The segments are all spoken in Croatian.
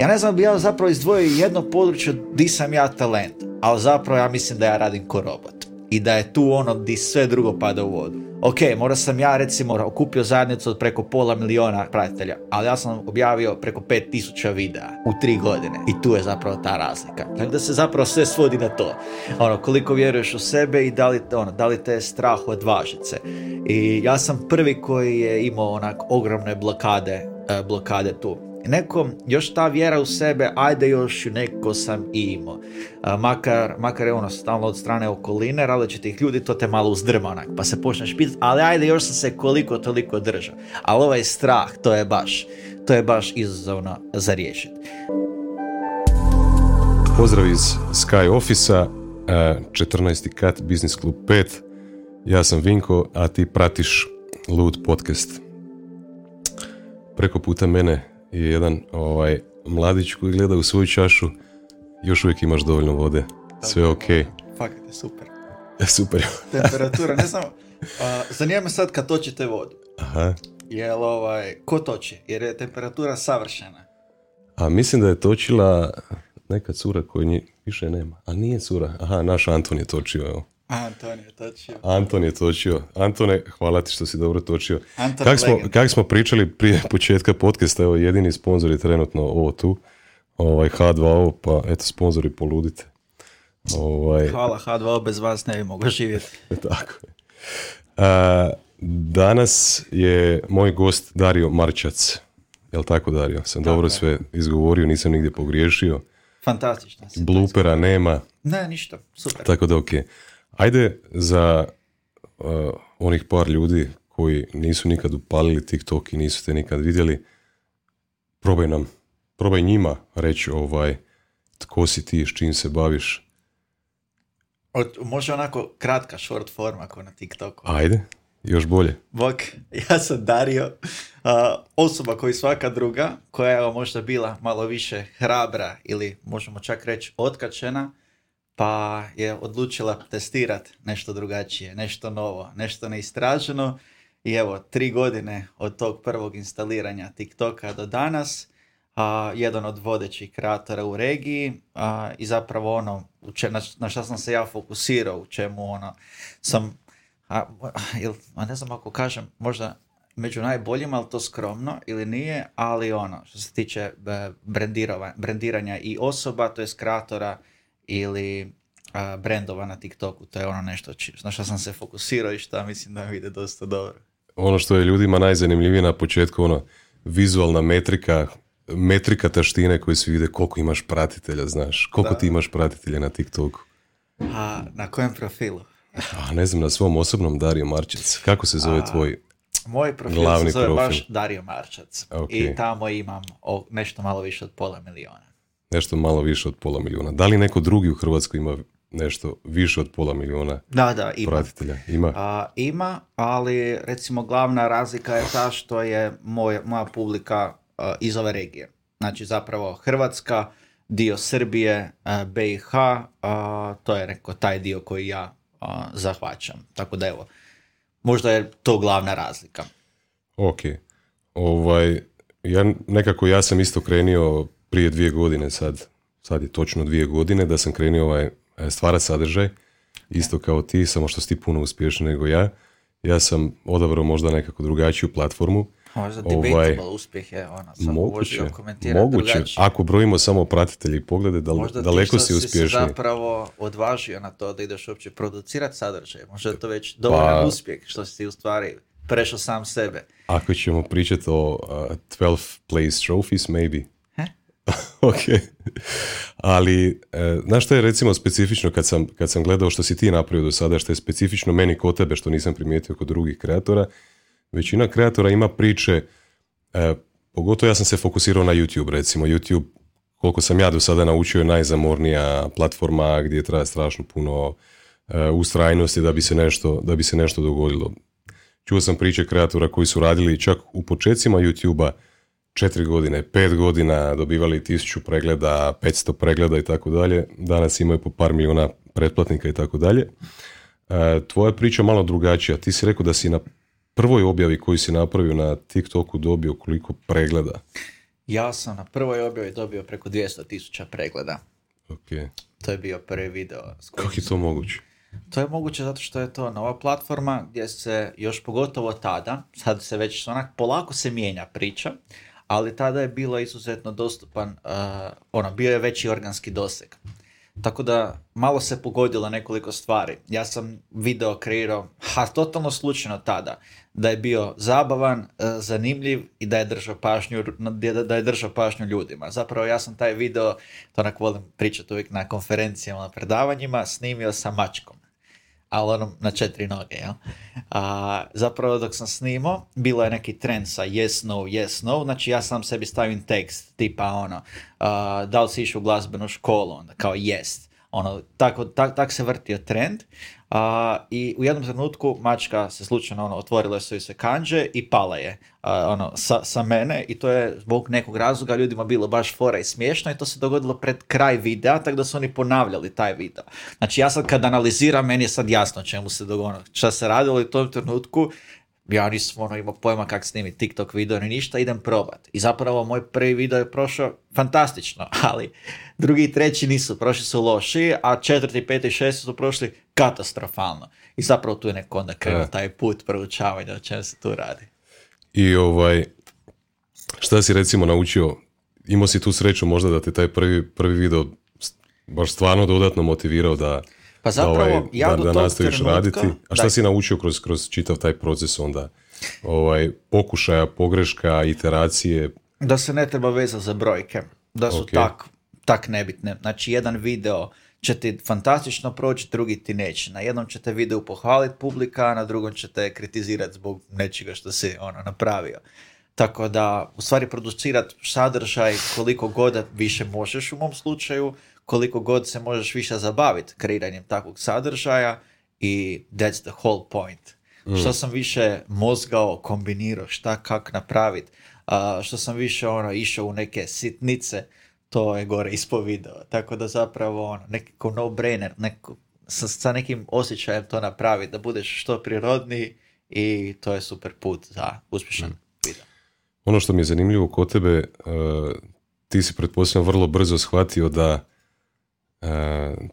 ja ne znam bi ja zapravo izdvojio jedno područje di sam ja talent, ali zapravo ja mislim da ja radim ko robot. I da je tu ono di sve drugo pada u vodu. Ok, možda sam ja recimo okupio zajednicu od preko pola miliona pratitelja, ali ja sam objavio preko pet tisuća videa u tri godine i tu je zapravo ta razlika. Tako da se zapravo sve svodi na to. Ono, koliko vjeruješ u sebe i da li, ono, da li te je strah od važice. I ja sam prvi koji je imao onak ogromne blokade, e, blokade tu neko, još ta vjera u sebe, ajde još neko sam imao. makar, makar je ono stalno od strane okoline, različitih ljudi, to te malo uzdrma onak, pa se počneš pitati, ali ajde još sam se koliko toliko držao. Ali ovaj strah, to je baš, to je baš izazovno za riješiti. Pozdrav iz Sky Office-a, 14. kat, Business Club 5. Ja sam Vinko, a ti pratiš Lud podcast. Preko puta mene je jedan ovaj, mladić koji gleda u svoju čašu, još uvijek imaš dovoljno vode. Sve ok. Fakat je super. super. Temperatura, ne znam, zanima me sad kad točite vodu. Aha. Jel ovaj, ko toči? Jer je temperatura savršena. A mislim da je točila neka cura koju više nema. A nije cura. Aha, naš Anton je točio, evo. Anton je točio. Anton je točio. Antone, hvala ti što si dobro točio. Kako smo, kak smo pričali prije početka podcasta, evo jedini sponsor je trenutno ovo tu, ovaj H2O, pa eto sponzori poludite. Ovaj... Hvala H2O, bez vas ne bi mogao živjeti. Tako A, danas je moj gost Dario Marčac. Jel tako Dario? Sam dobro sve izgovorio, nisam nigdje pogriješio. Fantastično. Blupera nema. Ne, ništa. Super. Tako da ok. Ajde za uh, onih par ljudi koji nisu nikad upalili TikTok i nisu te nikad vidjeli, probaj nam, probaj njima reći ovaj, tko si ti, s čim se baviš. može onako kratka short forma ako na TikToku. Ajde, još bolje. Bok, ja sam Dario, uh, osoba koji svaka druga, koja je možda bila malo više hrabra ili možemo čak reći otkačena, pa je odlučila testirati nešto drugačije, nešto novo, nešto neistraženo. I evo, tri godine od tog prvog instaliranja TikToka do danas, a, jedan od vodećih kreatora u regiji a, i zapravo ono če, na, na što sam se ja fokusirao, u čemu ono sam, a, il, a ne znam ako kažem, možda među najboljima, ali to skromno ili nije, ali ono, što se tiče e, brendiranja i osoba, to je kreatora ili a, brendova na TikToku. To je ono nešto či, na što sam se fokusirao i što mislim da mi ide dosta dobro. Ono što je ljudima najzanimljivije na početku, ono, vizualna metrika, metrika taštine koji svi vide koliko imaš pratitelja, znaš. Koliko ti imaš pratitelja na TikToku? A, na kojem profilu? A, ne znam, na svom osobnom Dario Marčac. Kako se zove tvoj moj profil se zove baš Dario Marčac. I tamo imam nešto malo više od pola miliona nešto malo više od pola milijuna. Da li neko drugi u Hrvatskoj ima nešto više od pola milijuna da, da, ima. pratitelja? Ima? A, ima, ali recimo glavna razlika je ta što je moj, moja publika iz ove regije. Znači zapravo Hrvatska, dio Srbije, BiH, to je rekao taj dio koji ja zahvaćam. Tako da evo, možda je to glavna razlika. Ok. Ovaj, ja, nekako ja sam isto krenio prije dvije godine sad, sad je točno dvije godine da sam krenio ovaj, e, stvarati sadržaj, isto kao ti, samo što si ti puno uspješniji nego ja. Ja sam odabrao možda nekako drugačiju platformu. Možda ovaj, uspjeh je ono, sam moguće, moguće. Ako brojimo samo pratitelji i poglede, dal, možda daleko si uspješniji. Možda ti zapravo odvažio na to da ideš uopće producirati sadržaj. Možda je to već dovoljan pa, uspjeh što si ti u stvari prešao sam sebe. Ako ćemo pričati o uh, 12 place trophies, maybe. ok. Ali, e, znaš što je recimo specifično kad sam, kad sam gledao što si ti napravio do sada, što je specifično meni kod tebe, što nisam primijetio kod drugih kreatora, većina kreatora ima priče, e, pogotovo ja sam se fokusirao na YouTube, recimo YouTube, koliko sam ja do sada naučio je najzamornija platforma gdje treba strašno puno e, ustrajnosti da bi se nešto, da bi se nešto dogodilo. Čuo sam priče kreatora koji su radili čak u počecima YouTube-a četiri godine, pet godina dobivali tisuću pregleda, 500 pregleda i tako dalje. Danas imaju po par milijuna pretplatnika i tako dalje. E, tvoja priča malo drugačija. Ti si rekao da si na prvoj objavi koju si napravio na TikToku dobio koliko pregleda? Ja sam na prvoj objavi dobio preko 200 tisuća pregleda. Ok. To je bio prvi video. Kako je to moguće? To je moguće zato što je to nova platforma gdje se još pogotovo tada, sad se već onak polako se mijenja priča, ali tada je bilo izuzetno dostupan, uh, ono, bio je veći organski doseg. Tako da malo se pogodilo nekoliko stvari. Ja sam video kreirao, ha, totalno slučajno tada, da je bio zabavan, uh, zanimljiv i da je držao pažnju, da je držao pažnju ljudima. Zapravo ja sam taj video, to onak volim pričati uvijek na konferencijama, na predavanjima, snimio sa mačkom ali ono na četiri noge, jel? A, zapravo dok sam snimao, bilo je neki trend sa yes, no, yes, no, znači ja sam sebi stavim tekst, tipa ono, a, da li si išao u glazbenu školu, onda kao yes, ono, tako, tak, tak se vrtio trend, a, I u jednom trenutku mačka se slučajno ono, otvorile su joj se kanđe i pala je ono, sa, sa mene i to je zbog nekog razloga ljudima bilo baš fora i smiješno i to se dogodilo pred kraj videa, tako da su oni ponavljali taj video. Znači ja sad kad analiziram, meni je sad jasno čemu se dogodilo, šta se radilo i u tom trenutku ja nisam ono imao pojma kako snimiti TikTok video ni ništa, idem probat. I zapravo moj prvi video je prošao fantastično, ali drugi i treći nisu, prošli su loši, a četvrti, peti i šesti su prošli katastrofalno. I zapravo tu je neko onda krenuo taj put proučavanja o čem se tu radi. I ovaj, šta si recimo naučio, imao si tu sreću možda da te taj prvi, prvi video baš stvarno dodatno motivirao da, pa zapravo, da, ovaj, ja da, da nastaviš raditi. A šta si naučio kroz, kroz čitav taj proces onda? Ovaj, pokušaja, pogreška, iteracije? Da se ne treba vezati za brojke. Da su tak, tak nebitne. Znači, jedan video će ti fantastično proći, drugi ti neće. Na jednom ćete video pohvaliti publika, a na drugom ćete kritizirati zbog nečega što si ono napravio. Tako da, u stvari, producirati sadržaj koliko god više možeš u mom slučaju, koliko god se možeš više zabaviti kreiranjem takvog sadržaja i that's the whole point. Mm. Što sam više mozgao, kombinirao, šta kak napraviti, što sam više ono išao u neke sitnice, to je gore ispo video. Tako da zapravo ono, nekako no-brainer, neko, sa, sa nekim osjećajem to napraviti, da budeš što prirodniji i to je super put za uspješan mm. video. Ono što mi je zanimljivo kod tebe, uh, ti si pretpostavljam vrlo brzo shvatio da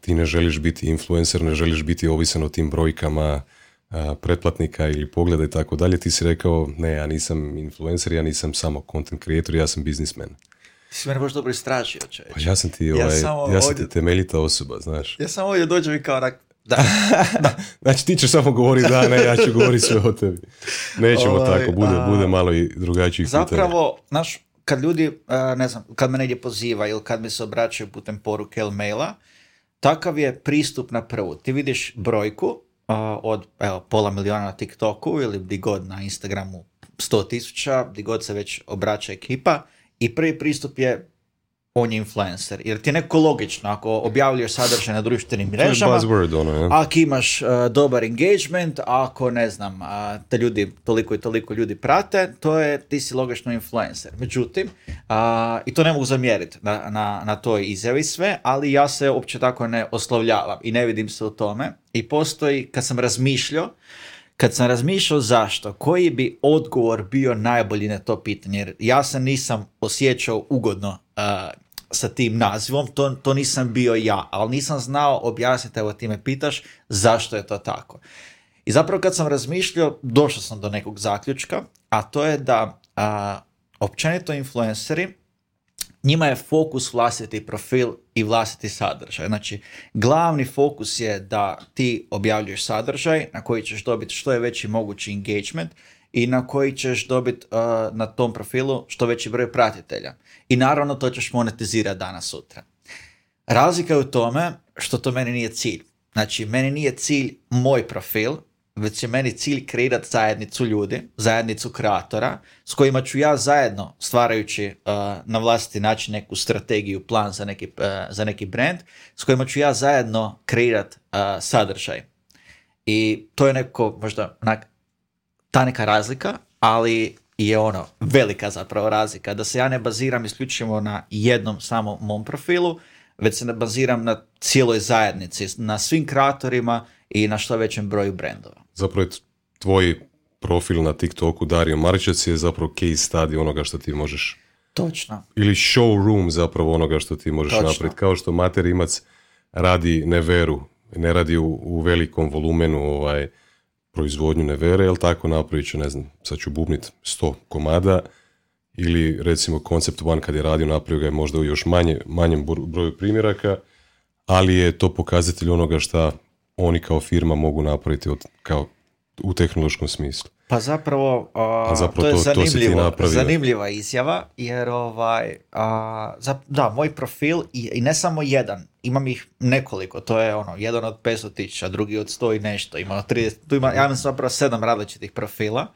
ti ne želiš biti influencer, ne želiš biti ovisan o tim brojkama uh, pretplatnika ili pogleda i tako dalje. Ti si rekao, ne, ja nisam influencer, ja nisam samo content creator, ja sam businessman. Ti si mene baš dobro istražio, čovječ. Pa ja sam ti, ovaj, ja, ja sam ti temeljita osoba, znaš. Ja sam ovdje dođem i kao onak, da. da. Znači ti ćeš samo govoriti da, ne, ja ću govoriti sve o tebi. Nećemo ovaj, tako, bude, bude malo i drugačijih Zapravo, znaš, kad ljudi, ne znam, kad me negdje poziva ili kad mi se obraćaju putem poruke ili maila, takav je pristup na prvu. Ti vidiš brojku od evo, pola miliona na TikToku ili di god na Instagramu 100 tisuća, di god se već obraća ekipa i prvi pristup je on je influencer. Jer ti je neko logično, ako objavljuješ sadržaj na društvenim mrežama, ono, ako imaš uh, dobar engagement, ako ne znam, uh, te ljudi, toliko i toliko ljudi prate, to je, ti si logično influencer. Međutim, uh, i to ne mogu zamjeriti na, na, na toj izjavi sve, ali ja se uopće tako ne oslovljavam i ne vidim se u tome. I postoji, kad sam razmišljao, kad sam razmišljao zašto, koji bi odgovor bio najbolji na to pitanje, jer ja se nisam osjećao ugodno uh, sa tim nazivom, to, to nisam bio ja, ali nisam znao objasniti, evo ti me pitaš, zašto je to tako. I zapravo kad sam razmišljao, došao sam do nekog zaključka, a to je da uh, općenito influenceri njima je fokus vlastiti profil i vlastiti sadržaj. Znači, glavni fokus je da ti objavljuješ sadržaj na koji ćeš dobiti što je veći mogući engagement i na koji ćeš dobiti uh, na tom profilu što veći broj pratitelja. I naravno to ćeš monetizirati danas sutra. Razlika je u tome što to meni nije cilj. Znači, meni nije cilj moj profil, već je meni cilj kreirati zajednicu ljudi, zajednicu kreatora, s kojima ću ja zajedno, stvarajući uh, na vlastiti način neku strategiju, plan za neki, uh, za neki brand, s kojima ću ja zajedno kreirati uh, sadržaj. I to je neko, možda, onak, ta neka razlika, ali je ono, velika zapravo razlika, da se ja ne baziram isključivo na jednom samom mom profilu, već se ne baziram na cijeloj zajednici, na svim kreatorima i na što većem broju brendova. Zapravo tvoj profil na TikToku Dario Maričac je zapravo case study onoga što ti možeš Točno. Ili showroom zapravo onoga što ti možeš napraviti. Kao što Mater Imac radi neveru, ne radi u, u velikom volumenu ovaj, proizvodnju nevere, jel tako napravit ću, ne znam, sad ću bubnit 100 komada, ili recimo Concept One kad je radio napravio ga je možda u još manje, manjem broju primjeraka, ali je to pokazatelj onoga šta oni kao firma mogu napraviti od, kao u tehnološkom smislu. Pa zapravo, a, zapravo to, je zanimljivo, zanimljiva izjava, jer ovaj, a, da, moj profil i, i, ne samo jedan, imam ih nekoliko, to je ono, jedan od 500 tisuća, drugi od 100 i nešto, ima 30, tu ima, ja imam zapravo sedam različitih profila.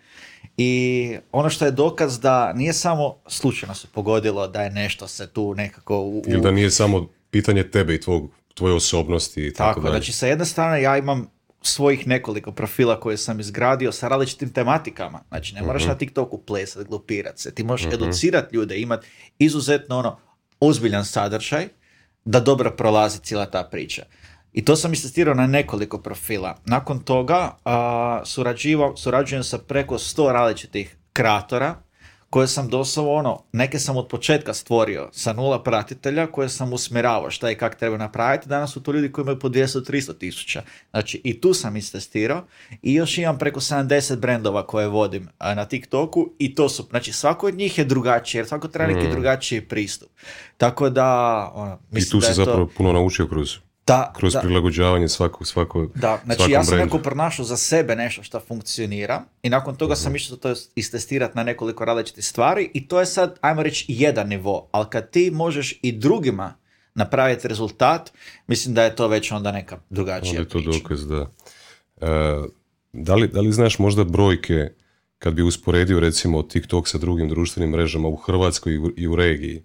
I ono što je dokaz da nije samo slučajno se pogodilo da je nešto se tu nekako... U, Ili da nije samo pitanje tebe i tvog, tvoje osobnosti i tako, tako Znači, sa jedne strane ja imam svojih nekoliko profila koje sam izgradio sa različitim tematikama. Znači, ne moraš uh-huh. na TikToku plesati, glupirat se. Ti možeš uh-huh. educirati ljude, imati izuzetno ono, ozbiljan sadržaj da dobro prolazi cijela ta priča. I to sam istestirao na nekoliko profila. Nakon toga uh, surađujem sa preko 100 različitih kreatora koje sam doslovno ono, neke sam od početka stvorio sa nula pratitelja koje sam usmjeravao šta i kako treba napraviti. Danas su to ljudi koji imaju po 200-300 tisuća. Znači i tu sam istestirao i još imam preko 70 brendova koje vodim na TikToku i to su, znači svako od njih je drugačiji jer svako treba neki mm. drugačiji pristup. Tako da, ono, mislim I tu se zapravo puno naučio kroz da, kroz da. prilagođavanje svakog, svako, Da, znači ja sam neko pronašao za sebe nešto što funkcionira i nakon toga sam mhm. išao to istestirati na nekoliko različitih stvari i to je sad, ajmo reći, jedan nivo, ali kad ti možeš i drugima napraviti rezultat, mislim da je to već onda neka drugačija onda je to dokaz, da. E, da, li, da li znaš možda brojke kad bi usporedio recimo TikTok sa drugim društvenim mrežama u Hrvatskoj i u regiji?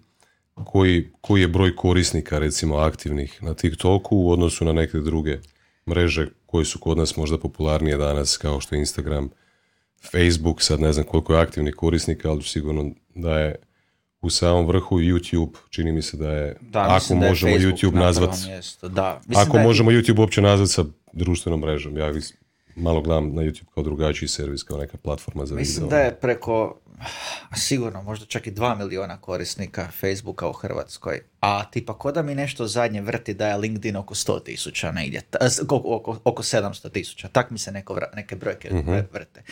Koji, koji je broj korisnika recimo aktivnih na TikToku u odnosu na neke druge mreže koje su kod nas možda popularnije danas kao što je Instagram, Facebook, sad ne znam koliko je aktivnih korisnika, ali sigurno da je u samom vrhu YouTube, čini mi se da je, da, ako možemo YouTube nazvati, da. ako možemo YouTube uopće nazvati sa društvenom mrežom, ja malo gledam na YouTube kao drugačiji servis, kao neka platforma za Mislim video. da je preko sigurno možda čak i dva miliona korisnika Facebooka u Hrvatskoj, a tipa ko da mi nešto zadnje vrti da je LinkedIn oko 100 tisuća negdje, oko, oko 700 tisuća, tak mi se neko, neke brojke uh vrte.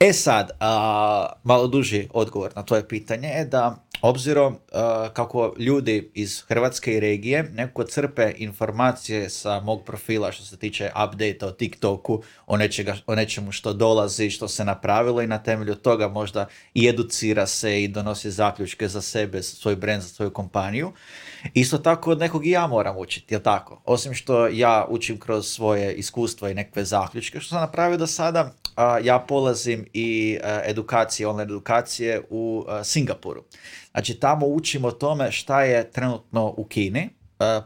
E sad, a, malo duži odgovor na tvoje pitanje je da obzirom uh, kako ljudi iz Hrvatske i regije neko crpe informacije sa mog profila što se tiče update o TikToku, o, nečega, o nečemu što dolazi, što se napravilo i na temelju toga možda i educira se i donosi zaključke za sebe, za svoj brand, za svoju kompaniju. Isto tako od nekog i ja moram učiti, jel tako? Osim što ja učim kroz svoje iskustva i nekakve zaključke što sam napravio do sada, ja polazim i edukacije, online edukacije u Singapuru. Znači tamo učimo o tome šta je trenutno u Kini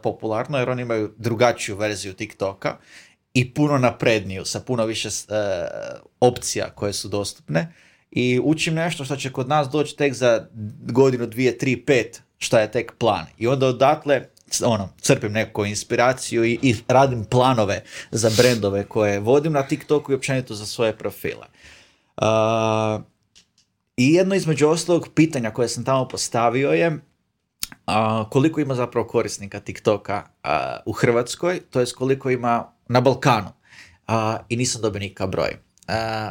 popularno jer oni imaju drugačiju verziju TikToka i puno napredniju sa puno više opcija koje su dostupne i učim nešto što će kod nas doći tek za godinu, dvije, tri, pet šta je tek plan. I onda odatle ono, crpim neku inspiraciju i, i radim planove za brendove koje vodim na TikToku i općenito za svoje profile. Uh, I jedno između ostalog pitanja koje sam tamo postavio je uh, koliko ima zapravo korisnika TikToka uh, u Hrvatskoj, to jest koliko ima na Balkanu. I nisam dobio nikakav broj.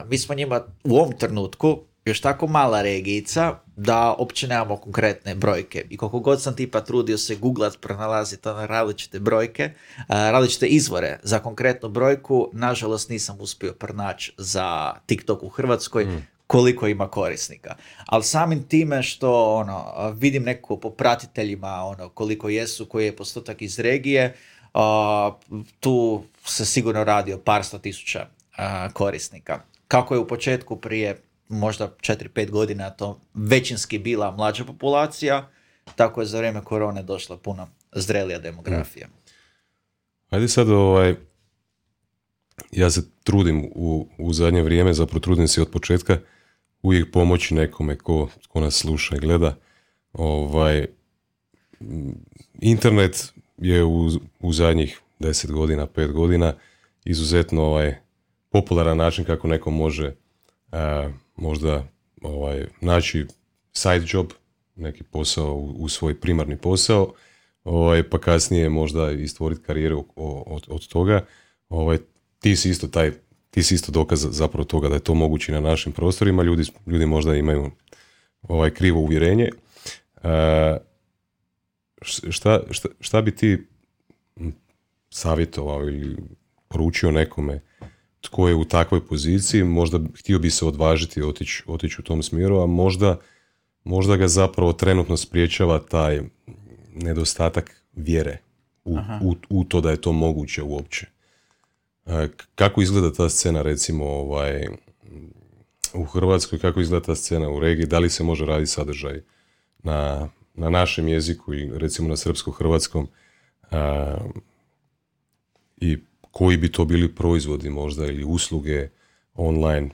Mi smo njima u ovom trenutku još tako mala regijica da uopće nemamo konkretne brojke. I koliko god sam tipa trudio se googlat, pronalaziti na različite brojke, različite izvore za konkretnu brojku, nažalost nisam uspio pronaći za TikTok u Hrvatskoj mm. koliko ima korisnika. Ali samim time što ono, vidim neko po pratiteljima ono, koliko jesu, koji je postotak iz regije, tu se sigurno radi o par sto tisuća korisnika. Kako je u početku prije možda 4-5 godina to većinski bila mlađa populacija, tako je za vrijeme korone došla puno zrelija demografija. Hmm. Ajde sad ovaj, ja se trudim u, u zadnje vrijeme, zapravo trudim se od početka uvijek pomoći nekome ko, ko nas sluša i gleda. Ovaj, internet je u, u zadnjih 10 godina, 5 godina izuzetno ovaj, popularan način kako neko može možda ovaj, naći side job neki posao u, svoj primarni posao, ovaj, pa kasnije možda i stvoriti karijeru od, od toga. Ovaj, ti si isto taj ti si isto dokaz zapravo toga da je to moguće na našim prostorima. Ljudi, ljudi možda imaju ovaj krivo uvjerenje. E, šta, šta, šta bi ti savjetovao ili poručio nekome tko je u takvoj poziciji, možda htio bi se odvažiti otići otić u tom smjeru, a možda, možda ga zapravo trenutno spriječava taj nedostatak vjere u, u, u, to da je to moguće uopće. Kako izgleda ta scena recimo ovaj, u Hrvatskoj, kako izgleda ta scena u regiji, da li se može raditi sadržaj na, na našem jeziku i recimo na srpsko-hrvatskom i koji bi to bili proizvodi možda ili usluge online.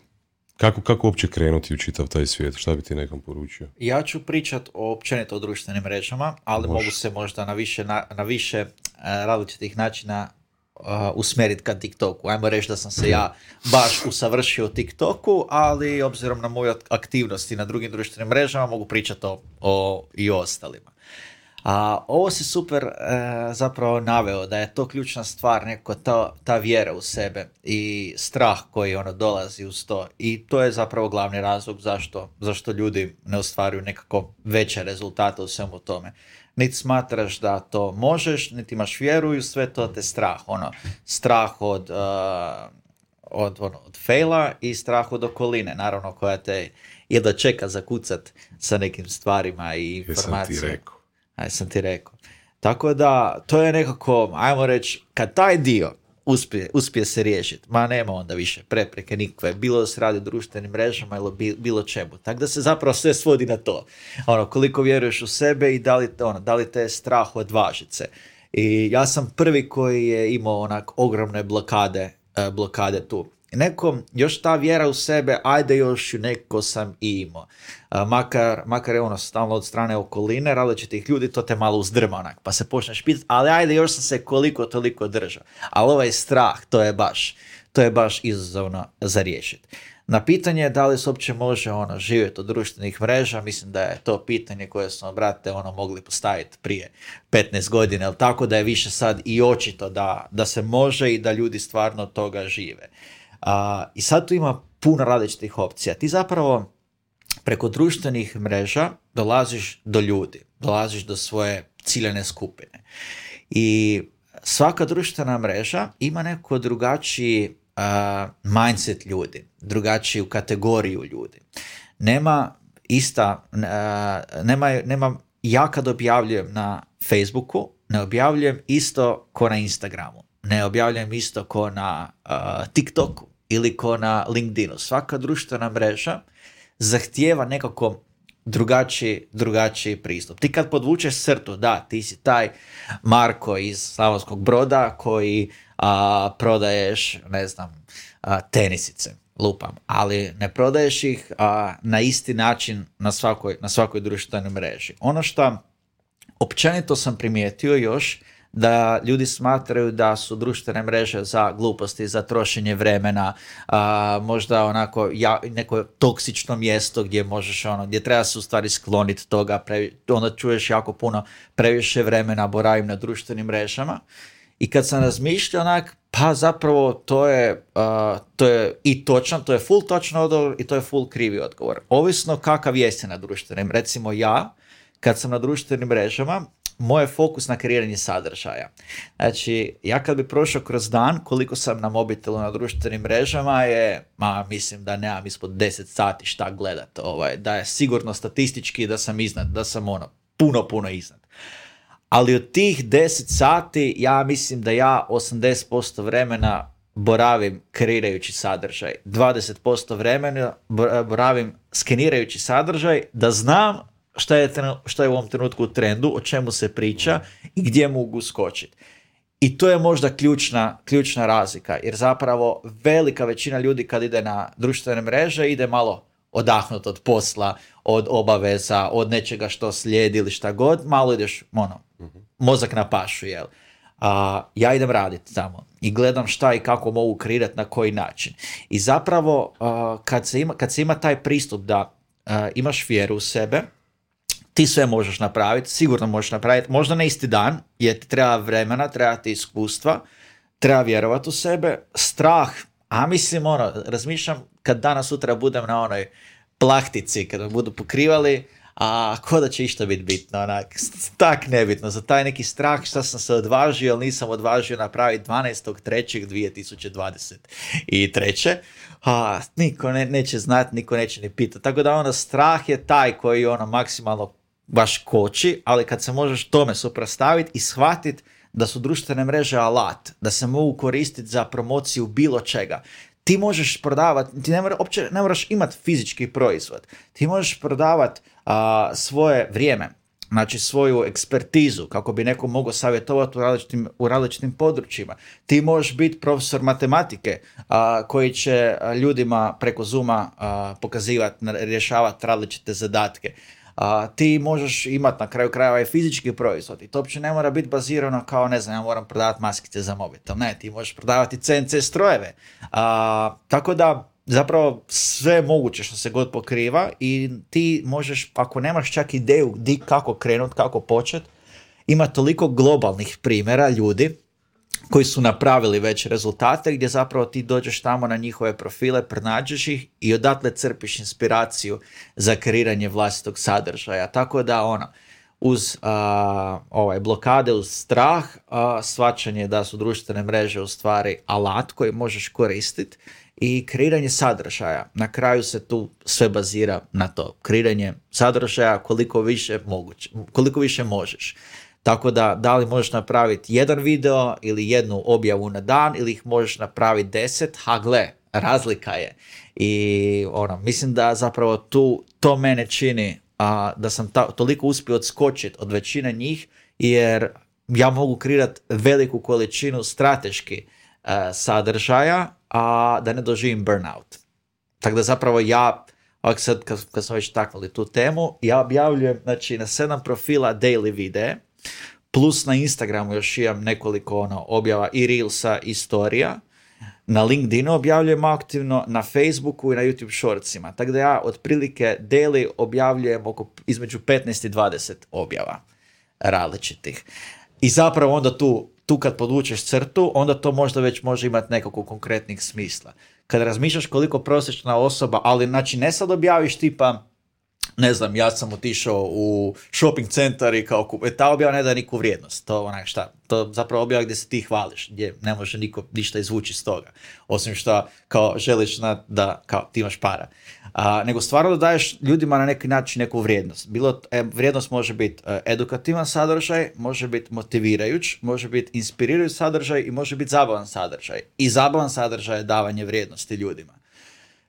Kako, kako uopće krenuti u čitav taj svijet? Šta bi ti nekom poručio? Ja ću pričat o općenito o društvenim mrežama, ali mogu se možda na više, na, na više različitih načina uh, usmjeriti ka TikToku. Ajmo reći da sam se ja baš usavršio u TikToku, ali obzirom na moje aktivnosti na drugim društvenim mrežama mogu pričati o, o, i o ostalima. A ovo si super e, zapravo naveo da je to ključna stvar, neko ta, ta vjera u sebe i strah koji ono dolazi uz to. I to je zapravo glavni razlog zašto, zašto ljudi ne ostvaruju nekako veće rezultate u svemu tome niti smatraš da to možeš, niti imaš vjeru i sve to te strah. Ono, strah od, uh, od, ono, od faila i strah od okoline, naravno koja te da čeka zakucat sa nekim stvarima i informacijama. Jesam ti rekao. Aj, sam ti rekao. Tako da, to je nekako, ajmo reći, kad taj dio uspije, uspije se riješiti. Ma nema onda više prepreke nikakve. Bilo da se radi o društvenim mrežama ili bilo čemu. Tako da se zapravo sve svodi na to. Ono, koliko vjeruješ u sebe i da li, ono, da li te je strah odvažiti se. I ja sam prvi koji je imao onak ogromne blokade, e, blokade tu nekom još ta vjera u sebe, ajde još neko sam imao. Makar, makar je ono stalno od strane okoline, različitih ljudi, to te malo uzdrma onak, pa se počneš pitati, ali ajde još sam se koliko toliko držao. Ali ovaj strah, to je baš, to je baš izazovno za riješiti. Na pitanje da li se uopće može ono, živjeti od društvenih mreža, mislim da je to pitanje koje smo, brate, ono, mogli postaviti prije 15 godina, ali tako da je više sad i očito da, da se može i da ljudi stvarno od toga žive. A, I sad tu ima puno različitih opcija. Ti zapravo preko društvenih mreža dolaziš do ljudi, dolaziš do svoje ciljene skupine. I svaka društvena mreža ima neko drugačiji mindset ljudi, drugačiju kategoriju ljudi. Nema ista, nema, nema, ja kad objavljujem na Facebooku, ne objavljujem isto ko na Instagramu, ne objavljujem isto ko na TikToku, ili ko na LinkedInu. Svaka društvena mreža zahtijeva nekako drugačiji, drugačiji pristup. Ti kad podvučeš crtu, da, ti si taj Marko iz Slavonskog broda koji a, prodaješ, ne znam, a, tenisice, lupam, ali ne prodaješ ih a, na isti način na svakoj, na svakoj društvenoj mreži. Ono što općenito sam primijetio još da ljudi smatraju da su društvene mreže za gluposti, za trošenje vremena, a, možda onako ja, neko toksično mjesto gdje možeš ono, gdje treba se u stvari skloniti toga, onda čuješ jako puno previše vremena boravim na društvenim mrežama. I kad sam razmišljao onak, pa zapravo to je, to je i točno, to je full točno odgovor i to je full krivi odgovor. Ovisno kakav jesi na društvenim. Recimo ja, kad sam na društvenim mrežama, moj fokus na kreiranje sadržaja. Znači, ja kad bi prošao kroz dan, koliko sam na mobitelu na društvenim mrežama je, ma mislim da nemam ispod 10 sati šta gledat, ovaj, da je sigurno statistički da sam iznad, da sam ono, puno, puno iznad. Ali od tih 10 sati, ja mislim da ja 80% vremena boravim kreirajući sadržaj. 20% vremena boravim skenirajući sadržaj da znam šta je, šta je u ovom trenutku u trendu, o čemu se priča i gdje mogu skočiti. I to je možda ključna, ključna razlika, jer zapravo velika većina ljudi kad ide na društvene mreže ide malo odahnut od posla, od obaveza, od nečega što slijedi ili šta god, malo ideš, ono, mozak na pašu, jel? A, ja idem raditi tamo i gledam šta i kako mogu kreirati na koji način. I zapravo kad, se ima, kad se ima taj pristup da imaš vjeru u sebe, ti sve možeš napraviti, sigurno možeš napraviti, možda ne isti dan, jer ti treba vremena, treba ti iskustva, treba vjerovati u sebe, strah, a mislim ono, razmišljam kad danas sutra budem na onoj plahtici, kad me budu pokrivali, a ko da će išta biti bitno, onak, tak nebitno, za taj neki strah što sam se odvažio, ali nisam odvažio napraviti 12.3.2020 i treće, a, niko ne, neće znati, niko neće ni pitati, tako da ono, strah je taj koji ono maksimalno baš koči, ali kad se možeš tome suprotstaviti i shvatiti da su društvene mreže alat, da se mogu koristiti za promociju bilo čega. Ti možeš prodavati, ti ne, mora, opće, ne moraš imati fizički proizvod. Ti možeš prodavati svoje vrijeme, znači svoju ekspertizu, kako bi neko mogao savjetovati u različitim, u različitim područjima. Ti možeš biti profesor matematike a, koji će ljudima preko Zuma pokazivati, rješavati različite zadatke a, ti možeš imati na kraju krajeva i fizički proizvod i to uopće ne mora biti bazirano kao ne znam ja moram prodavati maskice za mobitel, ne ti možeš prodavati CNC strojeve, a, tako da zapravo sve moguće što se god pokriva i ti možeš ako nemaš čak ideju di kako krenut, kako počet, ima toliko globalnih primjera ljudi koji su napravili već rezultate gdje zapravo ti dođeš tamo na njihove profile, pronađeš ih i odatle crpiš inspiraciju za kreiranje vlastitog sadržaja. Tako da ono, uz ovaj, blokade, uz strah, a, svačanje da su društvene mreže u stvari alat koji možeš koristiti i kreiranje sadržaja. Na kraju se tu sve bazira na to. Kreiranje sadržaja koliko više moguće, koliko više možeš. Tako da, da li možeš napraviti jedan video ili jednu objavu na dan ili ih možeš napraviti deset, ha gle, razlika je. I ono, mislim da zapravo tu to mene čini a, da sam ta, toliko uspio odskočiti od većine njih jer ja mogu kreirati veliku količinu strateški a, sadržaja, a da ne doživim burnout. Tako da zapravo ja, ovak sad kad, kad smo već taknuli tu temu, ja objavljujem znači, na sedam profila daily videe, plus na Instagramu još imam nekoliko ono, objava i Reelsa i storija. Na LinkedInu objavljujem aktivno, na Facebooku i na YouTube Shortsima. Tako da ja otprilike daily objavljujem oko između 15 i 20 objava različitih. I zapravo onda tu, tu kad podvučeš crtu, onda to možda već može imati nekako konkretnih smisla. Kad razmišljaš koliko prosječna osoba, ali znači ne sad objaviš tipa ne znam, ja sam otišao u shopping centar i kao kup... E, ta objava ne da niku vrijednost. To onak šta, to zapravo objava gdje se ti hvališ, gdje ne može niko ništa izvući iz toga. Osim što kao želiš na, da kao ti imaš para. A, nego stvarno da daješ ljudima na neki način neku vrijednost. Bilo, e, vrijednost može biti e, edukativan sadržaj, može biti motivirajuć, može biti inspirirajuć sadržaj i može biti zabavan sadržaj. I zabavan sadržaj je davanje vrijednosti ljudima.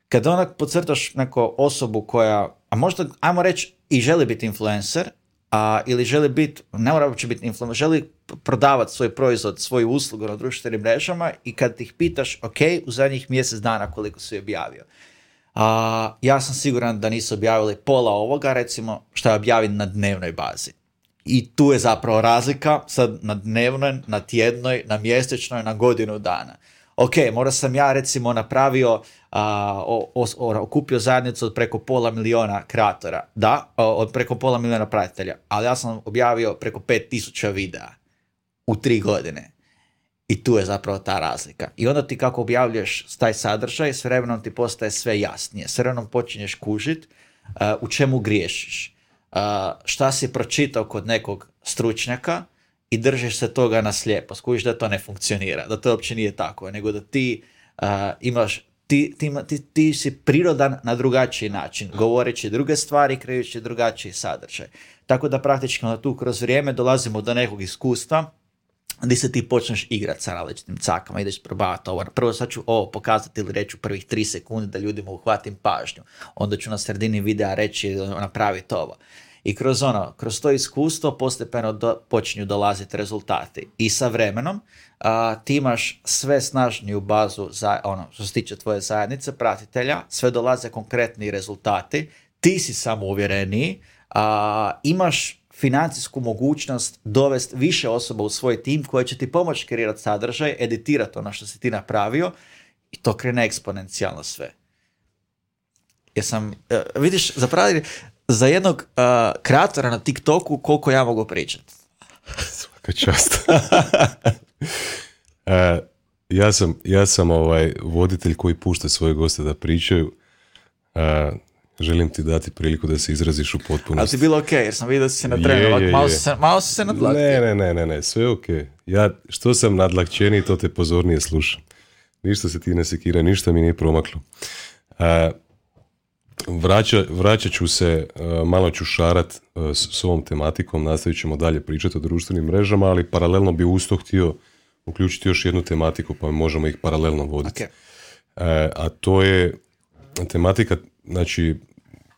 Kad onak podcrtaš neku osobu koja a možda, ajmo reći, i želi biti influencer, a, ili želi biti, ne mora uopće biti influencer, želi prodavati svoj proizvod, svoju uslugu na društvenim mrežama i kad ih pitaš, ok, u zadnjih mjesec dana koliko si objavio. A, ja sam siguran da nisu objavili pola ovoga, recimo, što je objavim na dnevnoj bazi. I tu je zapravo razlika sad na dnevnoj, na tjednoj, na mjesečnoj, na godinu dana ok, možda sam ja recimo napravio, a, okupio zajednicu od preko pola miliona kreatora, da, od preko pola miliona pratitelja, ali ja sam objavio preko pet tisuća videa u tri godine. I tu je zapravo ta razlika. I onda ti kako objavljuješ taj sadržaj, s vremenom ti postaje sve jasnije. S vremenom počinješ kužit u čemu griješiš. Uh, šta si pročitao kod nekog stručnjaka, i držiš se toga na slijepo, skužiš da to ne funkcionira, da to uopće nije tako, nego da ti uh, imaš, ti, ti, ti, ti, si prirodan na drugačiji način, govoreći druge stvari, krejući drugačiji sadržaj. Tako da praktički na tu kroz vrijeme dolazimo do nekog iskustva gdje se ti počneš igrati sa različitim cakama, ideš probavati ovo. Prvo sad ću ovo pokazati ili reći u prvih tri sekunde da ljudima uhvatim pažnju. Onda ću na sredini videa reći napraviti ovo. I kroz ono, kroz to iskustvo postepeno do, počinju dolaziti rezultati. I sa vremenom a, ti imaš sve snažniju bazu za ono što se tiče tvoje zajednice, pratitelja, sve dolaze konkretni rezultati, ti si samo uvjereniji, a, imaš financijsku mogućnost dovesti više osoba u svoj tim koje će ti pomoći kreirati sadržaj, editirati ono što si ti napravio i to krene eksponencijalno sve. Jesam, uh, vidiš, zapravo za jednog uh, kreatora na TikToku koliko ja mogu pričati. Svaka čast. E, ja sam, ja sam ovaj voditelj koji pušta svoje goste da pričaju. E, želim ti dati priliku da se izraziš u potpunosti. Ali ti bilo ok, jer sam vidio da si se na trenu, malo, se, malo se Ne, ne, ne, ne, ne, sve ok. Ja, što sam nadlakćeniji, to te pozornije slušam. Ništa se ti ne sekira, ništa mi nije promaklo. E, vraća, vraćat ću se, malo ću šarat s, s ovom tematikom, nastavit ćemo dalje pričati o društvenim mrežama, ali paralelno bi usto htio uključiti još jednu tematiku pa možemo ih paralelno voditi. E, a to je tematika, znači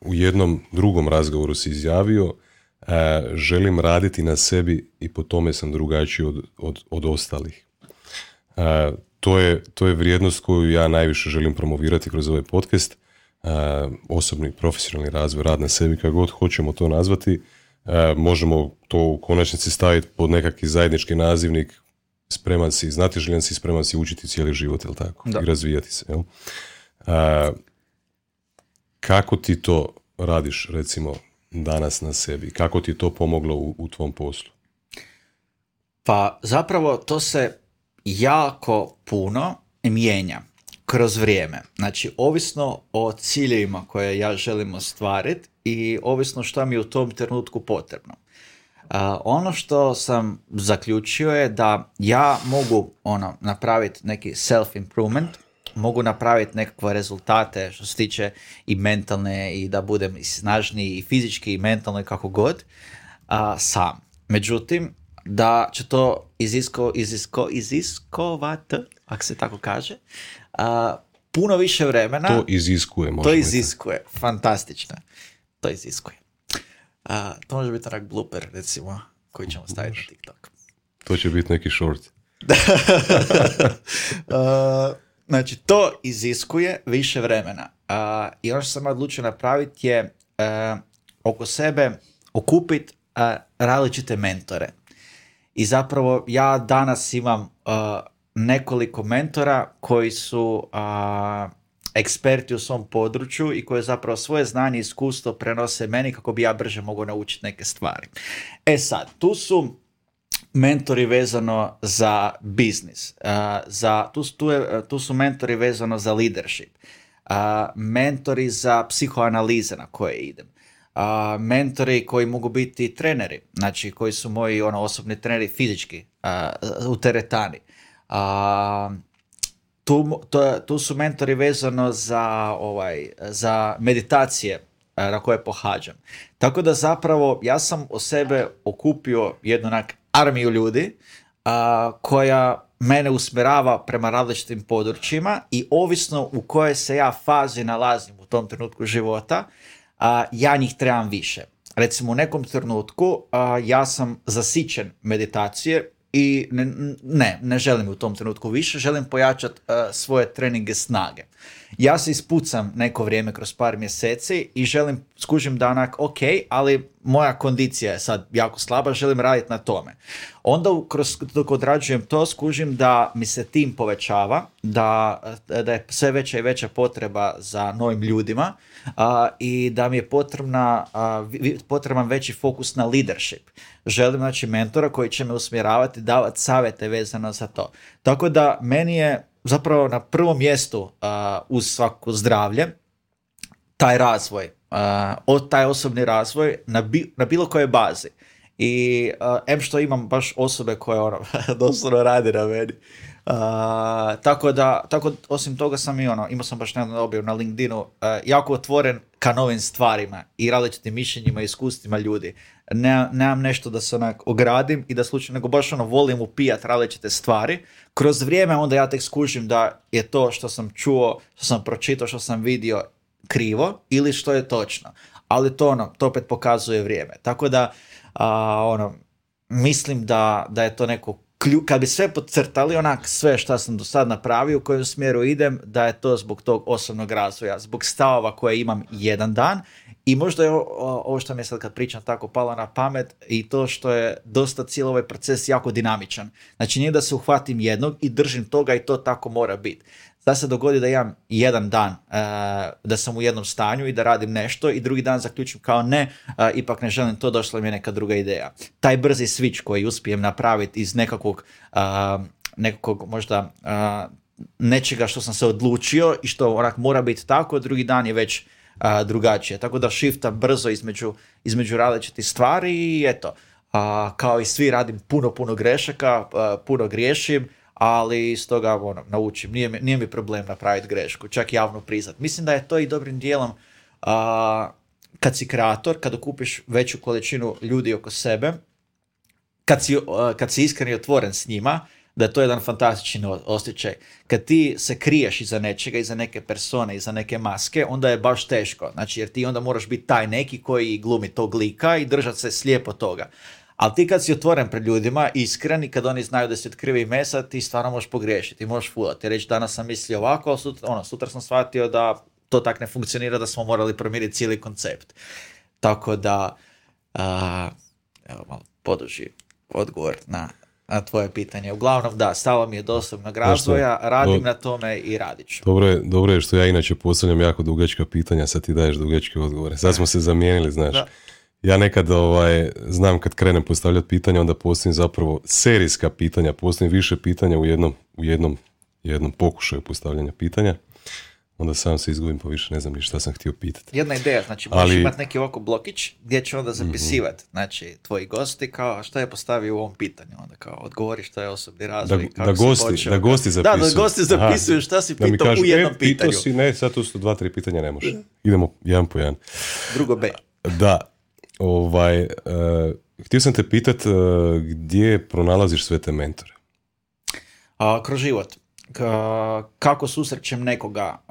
u jednom drugom razgovoru si izjavio e, želim raditi na sebi i po tome sam drugačiji od, od, od ostalih. E, to, je, to je vrijednost koju ja najviše želim promovirati kroz ovaj podcast. E, osobni profesionalni razvoj, rad na sebi, kako god hoćemo to nazvati. možemo to u konačnici staviti pod nekakvi zajednički nazivnik spreman si, znati željen si, spreman si učiti cijeli život, jel tako? I razvijati se, jel? kako ti to radiš, recimo, danas na sebi? Kako ti to pomoglo u, u tvom poslu? Pa zapravo to se jako puno mijenja kroz vrijeme. Znači, ovisno o ciljevima koje ja želim ostvariti i ovisno što mi je u tom trenutku potrebno ono što sam zaključio je da ja mogu ono napraviti neki self-improvement, mogu napraviti nekakve rezultate što se tiče i mentalne i da budem i snažniji i fizički i mentalno i kako god sam. Međutim, da će to izisko, izisko, iziskovat, ako se tako kaže, puno više vremena. To iziskuje. To iziskuje, fantastično. To iziskuje. A, to može biti onak blooper, recimo, koji ćemo staviti na TikTok. To će biti neki short. znači, to iziskuje više vremena. I ono što sam odlučio napraviti je oko sebe okupiti različite mentore. I zapravo ja danas imam nekoliko mentora koji su eksperti u svom području i koje zapravo svoje znanje i iskustvo prenose meni kako bi ja brže mogao naučiti neke stvari. E sad, tu su mentori vezano za biznis, za, tu, tu, tu su mentori vezano za leadership, mentori za psihoanalize na koje idem, mentori koji mogu biti treneri, znači koji su moji ono, osobni treneri fizički u teretani, tu, to, tu su mentori vezano za, ovaj, za meditacije na koje pohađam. Tako da zapravo ja sam o sebe okupio jednu onak armiju ljudi a, koja mene usmjerava prema različitim područjima i ovisno u kojoj se ja fazi nalazim u tom trenutku života, a, ja njih trebam više. Recimo u nekom trenutku ja sam zasićen meditacije i ne, ne, ne želim u tom trenutku više, želim pojačati svoje treninge snage. Ja se ispucam neko vrijeme kroz par mjeseci i želim, skužim da onak, ok, ali moja kondicija je sad jako slaba, želim raditi na tome. Onda kroz, dok odrađujem to, skužim da mi se tim povećava, da, da je sve veća i veća potreba za novim ljudima i da mi je potrebna, potreban veći fokus na leadership. Želim znači mentora koji će me usmjeravati, davati savjete vezano za to. Tako da meni je zapravo na prvom mjestu uz svako zdravlje taj razvoj, od taj osobni razvoj na, na bilo kojoj bazi. I em što imam baš osobe koje ono, doslovno rade na meni. Tako da, tako, osim toga sam i ono, imao sam baš nedavno objavu na LinkedInu, jako otvoren ka novim stvarima i različitim mišljenjima i iskustvima ljudi. Ne, nemam nešto da se onak ogradim i da slučajno, nego baš ono volim upijat različite stvari. Kroz vrijeme onda ja tek skužim da je to što sam čuo, što sam pročitao, što sam vidio krivo ili što je točno. Ali to ono, to opet pokazuje vrijeme. Tako da, a, ono, mislim da, da je to neko klju, kad bi sve podcrtali onak sve što sam do sad napravio, u kojem smjeru idem, da je to zbog tog osobnog razvoja, zbog stavova koje imam jedan dan i možda je ovo što mi je sad kad pričam tako palo na pamet i to što je dosta cijeli ovaj proces jako dinamičan. Znači nije da se uhvatim jednog i držim toga i to tako mora biti. Da se dogodi da imam jedan dan da sam u jednom stanju i da radim nešto i drugi dan zaključim kao ne, ipak ne želim to, došla mi je neka druga ideja. Taj brzi switch koji uspijem napraviti iz nekakvog, nekakvog možda nečega što sam se odlučio i što onak mora biti tako, drugi dan je već drugačije. Tako da shifta brzo između, između različitih stvari i eto, kao i svi radim puno, puno grešaka, puno griješim, ali iz toga ono, naučim. Nije mi, nije mi problem napraviti grešku, čak javno priznat. Mislim da je to i dobrim dijelom kad si kreator, kad okupiš veću količinu ljudi oko sebe, kad si, kad si iskren i otvoren s njima, da je to jedan fantastični osjećaj. Kad ti se kriješ iza nečega, iza neke persone, iza neke maske, onda je baš teško. Znači, jer ti onda moraš biti taj neki koji glumi tog lika i držati se slijepo toga. Ali ti kad si otvoren pred ljudima, iskren i kad oni znaju da si od krvi mesa, ti stvarno možeš pogriješiti, možeš fulati. Reći danas sam mislio ovako, sutra, ono, sutra sam shvatio da to tak ne funkcionira, da smo morali promijeniti cijeli koncept. Tako da, evo malo poduži odgovor na, na tvoje pitanje. Uglavnom da, stalo mi je do osobnog razvoja, radim na tome i radit ću. Dobro je, dobro je što ja inače postavljam jako dugačka pitanja, sad ti daješ dugačke odgovore. Sad smo se zamijenili, znaš. Da. Ja nekad ovaj, znam kad krenem postavljati pitanja, onda postavim zapravo serijska pitanja, postavim više pitanja u jednom, u jednom, jednom pokušaju postavljanja pitanja. Onda sam se izgubim pa više ne znam ni šta sam htio pitati. Jedna ideja, znači možeš Ali... imati neki ovako blokić gdje će onda zapisivati, mm znači tvoji gosti kao šta je postavio u ovom pitanju, onda kao odgovori šta je osobni razvoj, da, kako da gosti, da gosti zapisuju. Da, da gosti zapisuju šta si pitao u jednom e, pitanju. si, ne, sad tu su dva, tri pitanja, ne može. Idemo jedan po jedan. Drugo B. Da, Ovaj, uh, htio sam te pitat uh, gdje pronalaziš sve te mentore? Uh, kroz život. kako susrećem nekoga,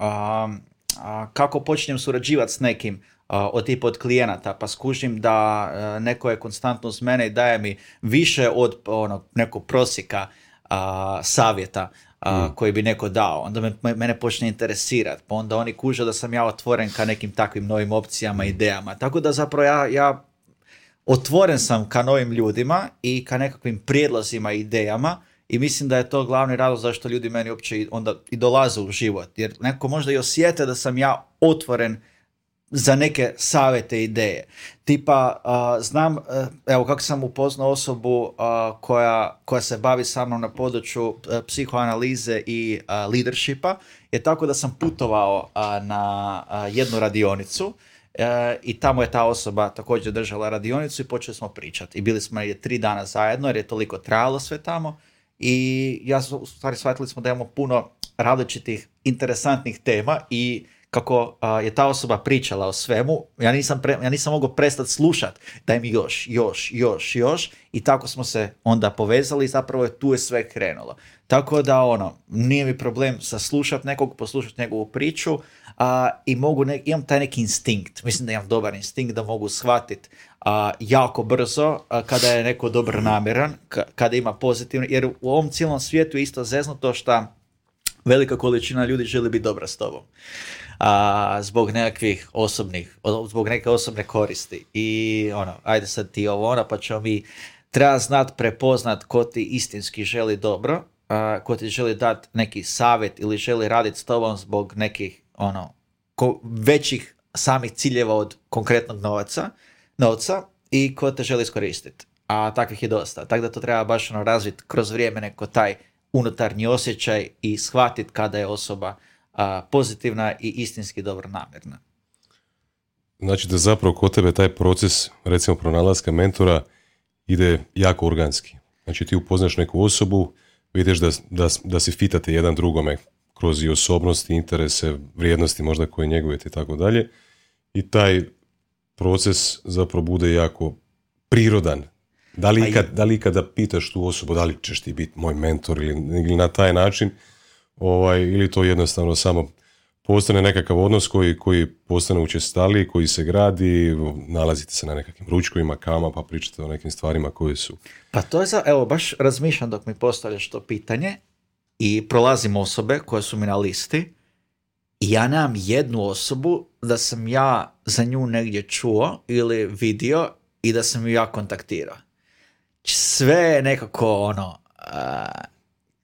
kako počnem surađivati s nekim od tipa od klijenata, pa skužim da neko je konstantno uz mene i daje mi više od ono, nekog prosjeka savjeta mm. koji bi neko dao. Onda me, mene počne interesirati, pa onda oni kuže da sam ja otvoren ka nekim takvim novim opcijama, idejama. Tako da zapravo ja, ja otvoren sam ka novim ljudima i ka nekakvim prijedlozima i idejama i mislim da je to glavni razlog zašto ljudi meni uopće onda i dolaze u život. Jer neko možda i osjete da sam ja otvoren za neke savjete ideje. Tipa, znam, e, evo kako sam upoznao osobu koja, koja se bavi sa mnom na području e, psihoanalize i leadershipa, je tako da sam putovao na jednu radionicu E, i tamo je ta osoba također držala radionicu i počeli smo pričati. I bili smo je tri dana zajedno jer je toliko trajalo sve tamo i ja u stvari shvatili smo da imamo puno različitih interesantnih tema i kako je ta osoba pričala o svemu, ja nisam, pre, ja nisam mogao prestati slušati, daj mi još, još, još, još i tako smo se onda povezali i zapravo je tu je sve krenulo. Tako da ono, nije mi problem saslušati nekog, poslušati njegovu priču a, i mogu ne, imam taj neki instinkt, mislim da imam dobar instinkt da mogu shvatiti jako brzo kada je neko dobro namjeran, kada ima pozitivno, jer u ovom cijelom svijetu je isto zeznuto što velika količina ljudi želi biti dobra s tobom a, zbog nekakvih osobnih, zbog neke osobne koristi. I ono, ajde sad ti ovo ono, pa ćemo mi, treba znat prepoznat ko ti istinski želi dobro, a, ko ti želi dati neki savjet ili želi raditi s tobom zbog nekih ono, ko, većih samih ciljeva od konkretnog novaca, novca i ko te želi iskoristiti. A takvih je dosta. Tako da to treba baš ono razviti kroz vrijeme neko taj unutarnji osjećaj i shvatiti kada je osoba a, pozitivna i istinski dobro namjerna. Znači da zapravo kod tebe taj proces, recimo pronalaska mentora, ide jako organski. Znači ti upoznaš neku osobu, vidiš da, da, da si fitate jedan drugome kroz i osobnosti, interese, vrijednosti možda koje njegujete i tako dalje. I taj proces zapravo bude jako prirodan. Da li, ikad, da li ikada pitaš tu osobu da li ćeš ti biti moj mentor ili, ili na taj način ovaj, ili to jednostavno samo postane nekakav odnos koji, koji postane učestaliji, koji se gradi, nalazite se na nekakvim ručkovima, kama, pa pričate o nekim stvarima koje su... Pa to je za, evo, baš razmišljam dok mi postavljaš to pitanje i prolazim osobe koje su mi na listi i ja nemam jednu osobu da sam ja za nju negdje čuo ili vidio i da sam ju ja kontaktirao. Sve je nekako ono,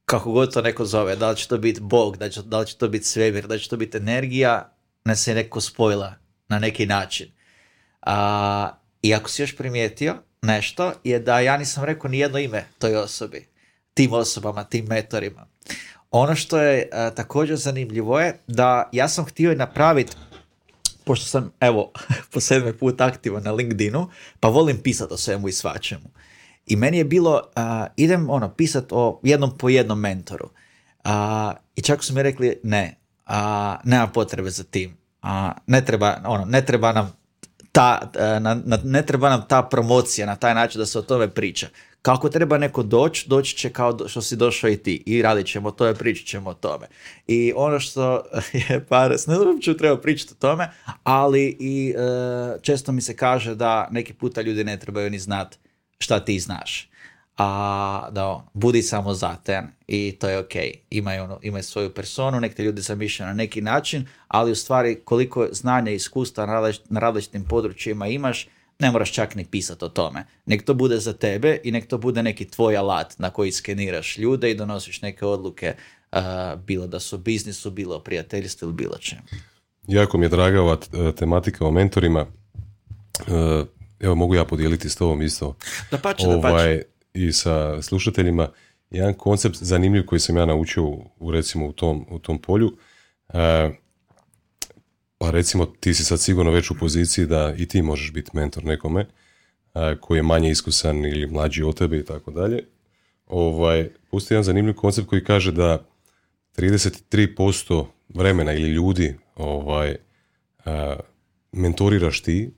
kako god to neko zove, da li će to biti Bog, da, će, da li će to biti svemir, da će to biti energija, nas se neko spojila na neki način. A, I ako si još primijetio nešto, je da ja nisam rekao ni jedno ime toj osobi, tim osobama, tim mentorima. Ono što je također zanimljivo je da ja sam htio napraviti pošto sam, evo, po sedmi put aktivan na LinkedInu, pa volim pisati o svemu i svačemu. I meni je bilo, idem ono, pisati o jednom po jednom mentoru. Uh, I čak su mi rekli, ne, uh, nema potrebe za tim. ne, treba, ono, ne treba nam ta, na, ne treba nam ta promocija na taj način da se o tome priča. Kako treba neko doći, doći će kao što si došao i ti i radit ćemo to i pričat ćemo o tome. I ono što je par, ne znam ću treba pričati o tome, ali i e, često mi se kaže da neki puta ljudi ne trebaju ni znati šta ti znaš. A da, budi samo zaten i to je ok. Imaju, ono, imaju svoju personu, nek te ljudi zamišljaju na neki način, ali u stvari koliko znanja i iskustva na različitim područjima imaš, ne moraš čak ni pisati o tome. Nek to bude za tebe i nek to bude neki tvoj alat na koji skeniraš ljude i donosiš neke odluke, uh, bilo da su biznisu, bilo o prijateljstvu ili bilo čemu. Jako mi je draga ova e, tematika o mentorima. Uh, evo mogu ja podijeliti s tobom isto. Da pače, ovaj, I sa slušateljima. Jedan koncept zanimljiv koji sam ja naučio u, recimo u tom, u tom polju. Uh, pa recimo ti si sad sigurno već u poziciji da i ti možeš biti mentor nekome koji je manje iskusan ili mlađi od tebe i tako dalje. Ovaj, pusti jedan zanimljiv koncept koji kaže da 33% vremena ili ljudi ovaj, mentoriraš ti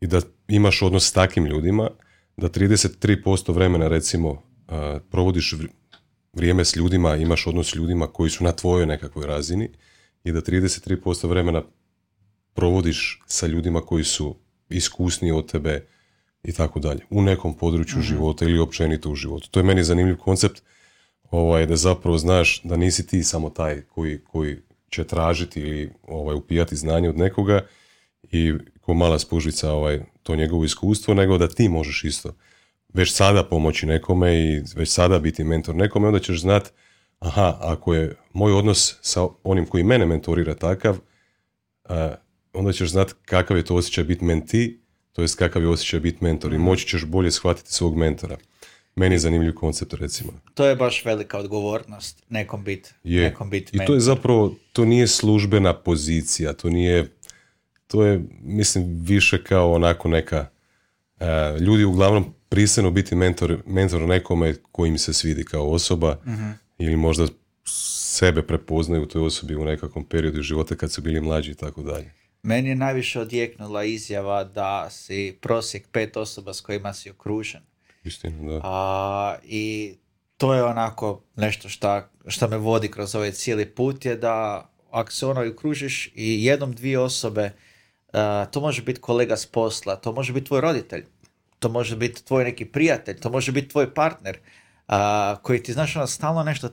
i da imaš odnos s takvim ljudima, da 33% vremena recimo provodiš vrijeme s ljudima, imaš odnos s ljudima koji su na tvojoj nekakvoj razini i da 33% vremena provodiš sa ljudima koji su iskusniji od tebe i tako dalje. U nekom području mhm. života ili općenito u životu. To je meni zanimljiv koncept ovaj, da zapravo znaš da nisi ti samo taj koji, koji će tražiti ili ovaj, upijati znanje od nekoga i ko mala spužica ovaj, to njegovo iskustvo, nego da ti možeš isto već sada pomoći nekome i već sada biti mentor nekome, onda ćeš znat aha, ako je moj odnos sa onim koji mene mentorira takav, onda ćeš znat kakav je to osjećaj biti menti, to jest kakav je osjećaj biti mentor i mhm. moći ćeš bolje shvatiti svog mentora. Meni je zanimljiv koncept recimo. To je baš velika odgovornost nekom bit, je. nekom bit mentor. I to je zapravo, to nije službena pozicija, to nije, to je mislim više kao onako neka, ljudi uglavnom pristanu biti mentor, mentor nekome koji im se svidi kao osoba uh ili možda sebe prepoznaju u toj osobi u nekakvom periodu života kad su bili mlađi i tako dalje. Meni je najviše odjeknula izjava da si prosjek pet osoba s kojima si okružen. Istina, da. A, I to je onako nešto šta, šta me vodi kroz ovaj cijeli put je da ako se ono okružiš i jednom dvije osobe, to može biti kolega s posla, to može biti tvoj roditelj, to može biti tvoj neki prijatelj, to može biti tvoj partner, koji ti, znaš, ono, stalno nešto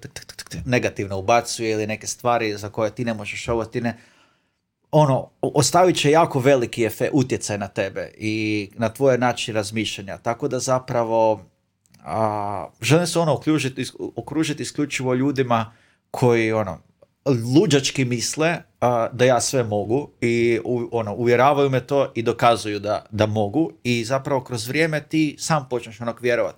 negativno ubacuje ili neke stvari za koje ti ne možeš ovo, ti ne, ono, ostavit će jako veliki efe, utjecaj na tebe i na tvoje način razmišljanja. Tako da zapravo a, želim se ono okružiti, okružiti isključivo ljudima koji ono, luđački misle da ja sve mogu i ono, uvjeravaju me to i dokazuju da, da mogu i zapravo kroz vrijeme ti sam počneš onak vjerovati.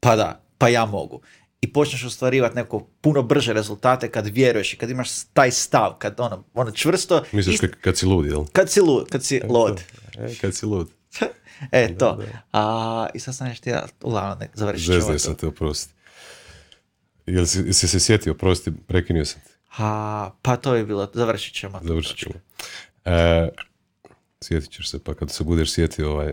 Pa da, pa ja mogu i počneš ostvarivati neko puno brže rezultate kad vjeruješ i kad imaš taj stav, kad ono, ono čvrsto... Misliš kad si lud, jel? Kad si lud, kad si e, lud. E, kad si lud. e, to. A, I sad sam nešto ja, uglavnom, ne, završit ću Zvezdaj sam te, oprosti. Jel si, si se sjetio, oprosti, prekinio sam te. A, pa to je bilo, završit ćemo. Završit ćemo. E, sjetit ćeš se, pa kad se budeš sjetio ovaj,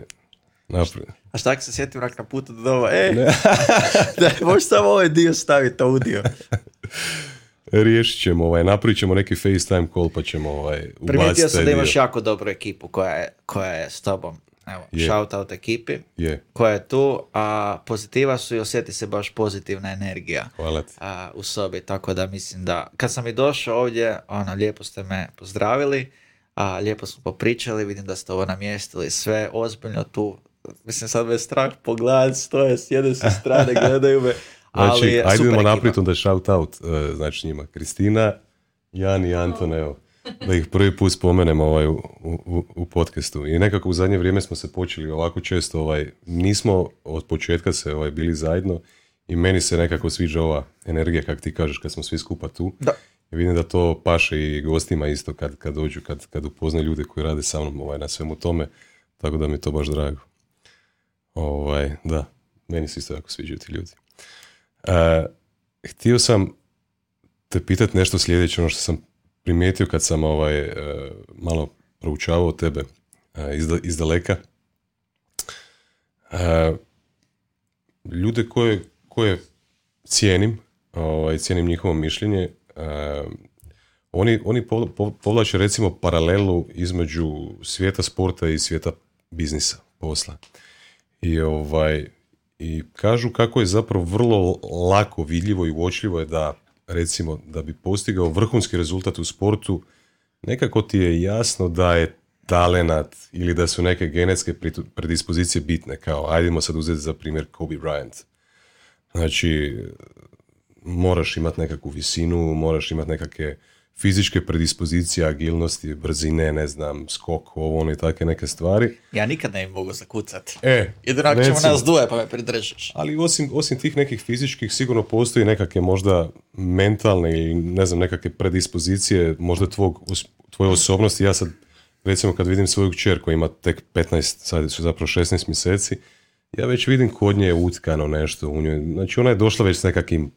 naprijed. A šta ako se sjetim rak na putu do doma? E, da, možeš samo ovaj dio staviti, audio. Riješit ćemo, ovaj, napravit ćemo neki FaceTime call pa ćemo ovaj, ubaciti Primijetio sam da imaš jako dobru ekipu koja je, koja je s tobom. Evo, yeah. shout out ekipi yeah. koja je tu, a pozitiva su i osjeti se baš pozitivna energija Hvala a, u sobi, tako da mislim da kad sam i došao ovdje, ono, lijepo ste me pozdravili, a, lijepo smo popričali, vidim da ste ovo namjestili sve ozbiljno tu, mislim sad me strah pogledat, stoje s jedne strane, gledaju me, Znači, ajde idemo naprijed onda shout out, uh, znači njima, Kristina, Jan i Anton, evo, da ih prvi put spomenemo ovaj, u, u, u, podcastu. I nekako u zadnje vrijeme smo se počeli ovako često, ovaj, nismo od početka se ovaj, bili zajedno i meni se nekako sviđa ova energija, kako ti kažeš, kad smo svi skupa tu. Da. I vidim da to paše i gostima isto kad, kad dođu, kad, kad upoznaju ljude koji rade sa mnom ovaj, na svemu tome, tako da mi je to baš drago. Ovaj, da, meni se isto jako sviđaju ti ljudi. Uh, htio sam te pitati nešto sljedeće, ono što sam primijetio kad sam ovaj, uh, malo proučavao tebe uh, iz daleka. Ljude koje, koje cijenim, ovaj, cijenim njihovo mišljenje, oni, oni povlače recimo paralelu između svijeta sporta i svijeta biznisa, posla. I ovaj, i kažu kako je zapravo vrlo lako vidljivo i uočljivo je da recimo da bi postigao vrhunski rezultat u sportu nekako ti je jasno da je talenat ili da su neke genetske predispozicije bitne kao ajdemo sad uzeti za primjer Kobe Bryant. Znači moraš imati nekakvu visinu moraš imati nekakve fizičke predispozicije, agilnosti, brzine, ne znam, skok, ovo, ono i takve neke stvari. Ja nikad ne mogu zakucati. E, Jedino ako ćemo nas duje pa me pridržiš. Ali osim, osim tih nekih fizičkih sigurno postoji nekakve možda mentalne ili ne znam nekakve predispozicije možda tvog, tvoje osobnosti. Ja sad recimo kad vidim svoju kćer koja ima tek 15, sad su zapravo 16 mjeseci, ja već vidim kod nje je utkano nešto u njoj. Znači ona je došla već s nekakvim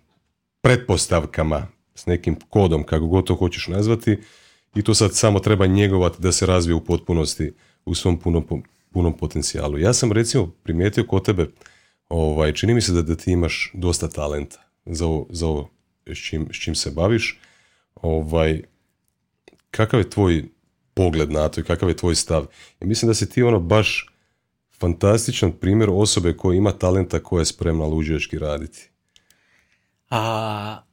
pretpostavkama s nekim kodom, kako god to hoćeš nazvati, i to sad samo treba njegovati da se razvije u potpunosti u svom punom, punom potencijalu. Ja sam recimo primijetio kod tebe, ovaj, čini mi se da, da ti imaš dosta talenta za ovo, za ovo s, čim, s čim se baviš. Ovaj, kakav je tvoj pogled na to i kakav je tvoj stav? I mislim da si ti ono baš fantastičan primjer osobe koja ima talenta koja je spremna luđački raditi. A,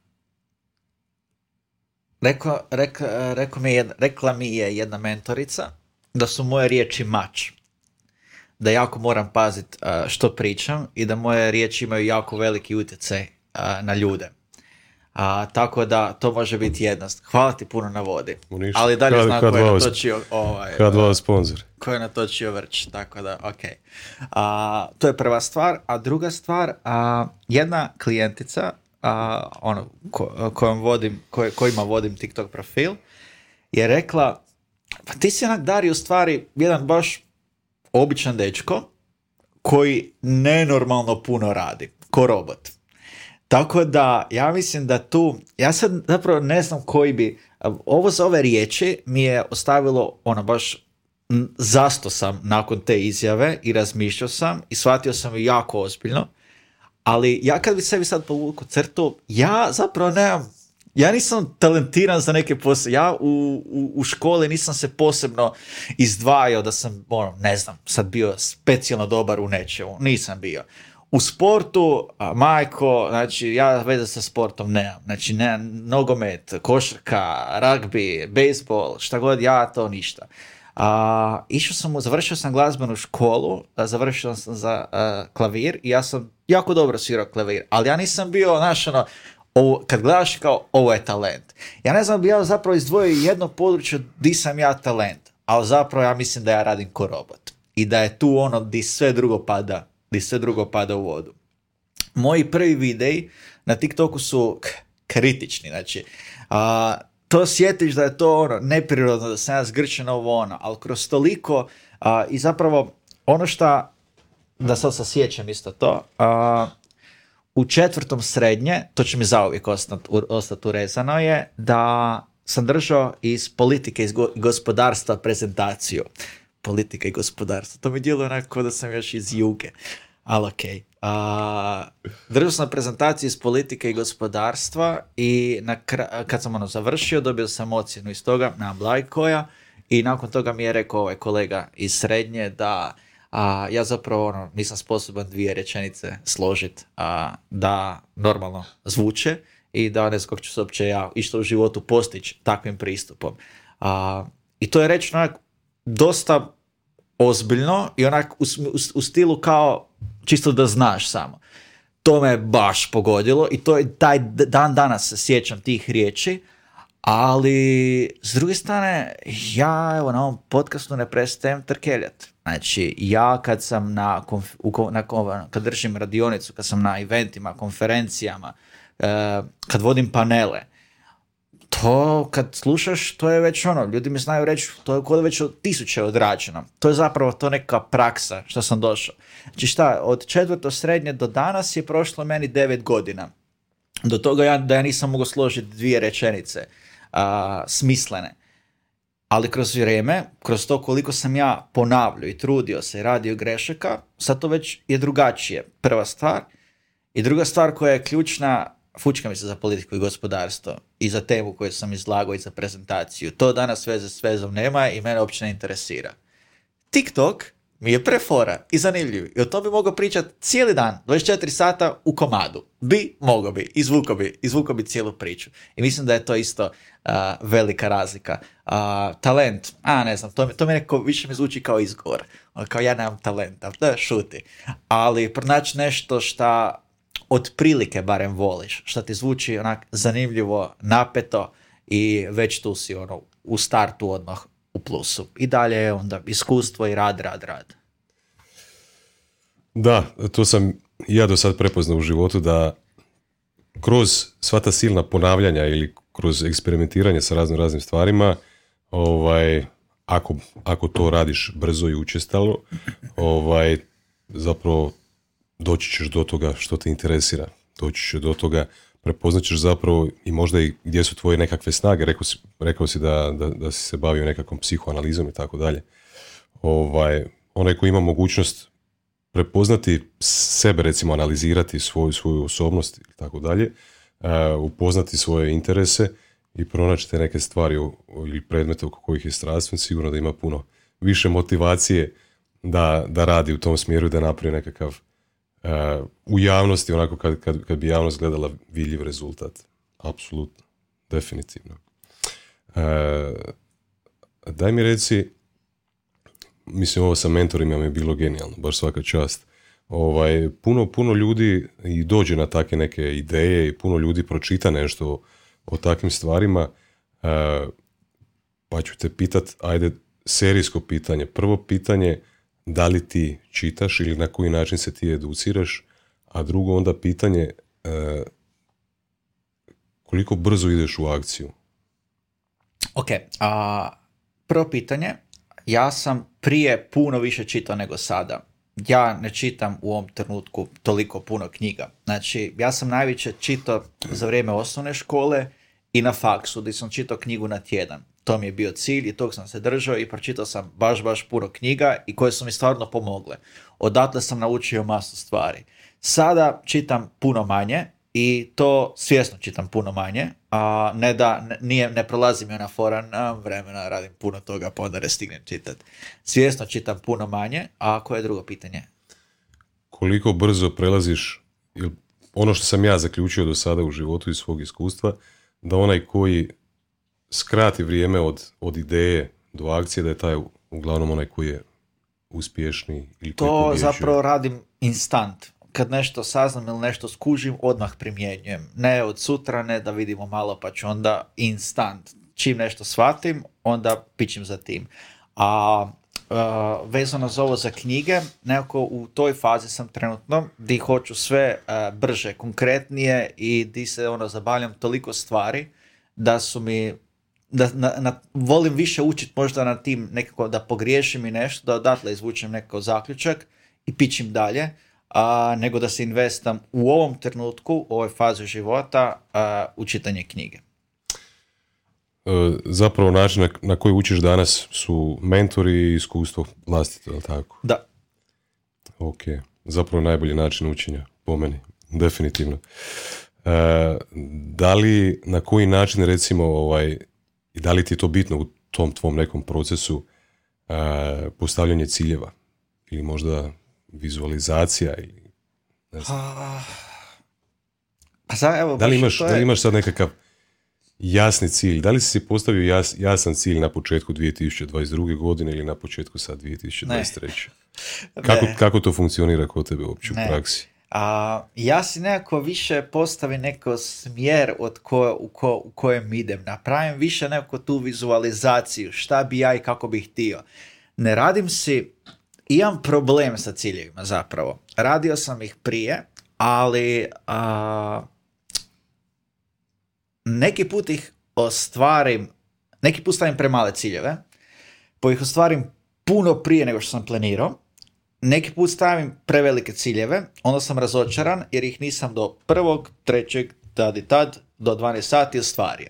Rekla, rekla, mi je, rekla mi je jedna mentorica da su moje riječi mač. Da jako moram paziti što pričam i da moje riječi imaju jako veliki utjecaj na ljude. A, tako da to može biti jednost. Hvala ti puno na vodi. Ali dalje znam ko je natočio ovaj, sponsor. Ko je natočio vrč, tako da, ok. A, to je prva stvar. A druga stvar, a, jedna klijentica a, ono, ko, kojom vodim, koj, kojima vodim TikTok profil, je rekla, pa ti si onak Dari u stvari jedan baš običan dečko koji nenormalno puno radi, ko robot. Tako da, ja mislim da tu, ja sad zapravo ne znam koji bi, ovo za ove riječi mi je ostavilo ono baš zasto sam nakon te izjave i razmišljao sam i shvatio sam jako ozbiljno ali ja kad bi sebi sad povuku crtu, ja zapravo nemam, ja nisam talentiran za neke posle. Ja u, u, u, školi nisam se posebno izdvajao da sam, ono, ne znam, sad bio specijalno dobar u nečemu. Nisam bio. U sportu, majko, znači ja veze sa sportom nemam. Znači ne, nogomet, košarka, rugby, bejsbol, šta god, ja to ništa. A, išao sam, završio sam glazbenu školu, završio sam za klavir i ja sam jako dobro svirao klavir, ali ja nisam bio, znaš, ono, ovo, kad gledaš kao ovo je talent. Ja ne znam ja zapravo izdvojio jedno područje di sam ja talent, ali zapravo ja mislim da ja radim ko robot. I da je tu ono di sve drugo pada, di sve drugo pada u vodu. Moji prvi videi na TikToku su kritični, znači, a, to sjetiš da je to ono neprirodno, da sam ja zgrčen ovo ono, ali kroz toliko a, i zapravo ono što da sad sjećam isto to, a, u četvrtom srednje, to će mi zauvijek ostati ostat urezano je, da sam držao iz politike i gospodarstva prezentaciju. Politika i gospodarstvo. To mi djeluje onako da sam još iz juge. Ali okej. držao sam prezentaciju iz politike i gospodarstva i na kad sam ono završio, dobio sam ocjenu iz toga na Blajkoja i nakon toga mi je rekao ovaj kolega iz srednje da a ja zapravo ono, nisam sposoban dvije rečenice složiti a, da normalno zvuče i da ne znam ću se uopće ja išta u životu postići takvim pristupom. A, I to je rečeno onak dosta ozbiljno i onak u, u, u stilu kao čisto da znaš samo. to me baš pogodilo i to je taj dan danas se sjećam tih riječi, ali s druge strane ja evo na ovom podcastu ne prestajem trkeljat. Znači ja kad sam na, konf, na kad držim radionicu, kad sam na eventima, konferencijama, uh, kad vodim panele, to kad slušaš, to je već ono, ljudi mi znaju reći, to je kod već od tisuće odrađeno. To je zapravo to neka praksa što sam došao. Znači šta, od četvrto srednje do danas je prošlo meni devet godina. Do toga ja, da ja nisam mogao složiti dvije rečenice a, smislene. Ali kroz vrijeme, kroz to koliko sam ja ponavljao i trudio se i radio grešaka, sad to već je drugačije. Prva stvar. I druga stvar koja je ključna, fučka mi se za politiku i gospodarstvo i za temu koju sam izlagao i za prezentaciju. To danas veze s vezom nema i mene uopće ne interesira. TikTok mi je prefora i zanimljiv. I o to bi mogao pričati cijeli dan, 24 sata u komadu. Bi, mogao bi, izvuko bi, izvuko bi cijelu priču. I mislim da je to isto velika razlika. Uh, talent, a ne znam, to, to mi neko više mi zvuči kao izgovor. Ono, kao ja nemam talenta, da šuti. Ali pronaći nešto šta otprilike barem voliš, šta ti zvuči onak zanimljivo, napeto i već tu si ono u startu odmah u plusu. I dalje je onda iskustvo i rad, rad, rad. Da, to sam ja do sad prepoznao u životu da kroz sva ta silna ponavljanja ili kroz eksperimentiranje sa raznim raznim stvarima, ovaj, ako, ako to radiš brzo i učestalo, ovaj, zapravo doći ćeš do toga što te interesira. Doći ćeš do toga, prepoznat ćeš zapravo i možda i gdje su tvoje nekakve snage. Rekao si, rekao si da, da, da si se bavio nekakvom psihoanalizom i tako dalje. Ovaj, onaj ko ima mogućnost prepoznati sebe, recimo analizirati svoju, svoju osobnost i tako dalje, e, upoznati svoje interese i pronaći te neke stvari ili predmete oko kojih je strastven, sigurno da ima puno više motivacije da, da radi u tom smjeru i da napravi nekakav u javnosti, onako kad, kad, kad bi javnost gledala vidljiv rezultat. Apsolutno, definitivno. Uh, daj mi reci, mislim ovo sa mentorima mi je bilo genijalno, baš svaka čast. Ovaj, puno, puno ljudi i dođe na takve neke ideje i puno ljudi pročita nešto o takvim stvarima, uh, pa ću te pitat, ajde, serijsko pitanje. Prvo pitanje, da li ti čitaš ili na koji način se ti educiraš, a drugo onda pitanje uh, koliko brzo ideš u akciju? Ok, a, prvo pitanje, ja sam prije puno više čitao nego sada. Ja ne čitam u ovom trenutku toliko puno knjiga. Znači, ja sam najviše čitao za vrijeme osnovne škole i na faksu, gdje sam čitao knjigu na tjedan. To mi je bio cilj i tog sam se držao i pročitao sam baš, baš puno knjiga i koje su mi stvarno pomogle. Odatle sam naučio masu stvari. Sada čitam puno manje i to svjesno čitam puno manje, a ne da, nije, ne prolazi mi ona fora, na vremena, radim puno toga, pa onda ne stignem čitati. Svjesno čitam puno manje, a koje je drugo pitanje? Koliko brzo prelaziš, ono što sam ja zaključio do sada u životu iz svog iskustva, da onaj koji skrati vrijeme od, od ideje do akcije, da je taj uglavnom onaj koji je uspješni ili To zapravo radim instant. Kad nešto saznam ili nešto skužim, odmah primjenjujem. Ne od sutra, ne da vidimo malo, pa ću onda instant. Čim nešto shvatim, onda pićem za tim. A uh, vezano za ovo za knjige, nekako u toj fazi sam trenutno di hoću sve uh, brže, konkretnije i di se ono zabavljam toliko stvari da su mi da na, na, volim više učiti možda na tim nekako da pogriješim i nešto, da odatle izvučem nekako zaključak i pićim dalje, a, nego da se investam u ovom trenutku, u ovoj fazi života a, u čitanje knjige. E, zapravo način na, koji učiš danas su mentori i iskustvo vlastito, je tako? Da. Ok, zapravo najbolji način učenja, po meni, definitivno. E, da li, na koji način recimo ovaj, i da li ti je to bitno u tom tvom nekom procesu e, postavljanje ciljeva ili možda vizualizacija ili ne znam. Pa evo, da, li imaš, da li imaš sad nekakav jasni cilj? Da li si postavio jas, jasan cilj na početku 2022. godine ili na početku sad 2023. Ne. Kako, kako to funkcionira kod tebe uopće u praksi? A, ja si nekako više postavim neko smjer od ko, u, ko, u kojem idem. Napravim više nekako tu vizualizaciju, šta bi ja i kako bih htio. Ne radim si, imam problem sa ciljevima zapravo. Radio sam ih prije, ali a, neki put ih ostvarim, neki put stavim premale ciljeve, pa ih ostvarim puno prije nego što sam planirao, neki put stavim prevelike ciljeve, onda sam razočaran jer ih nisam do prvog, trećeg, tad i tad, do 12 sati ostvario.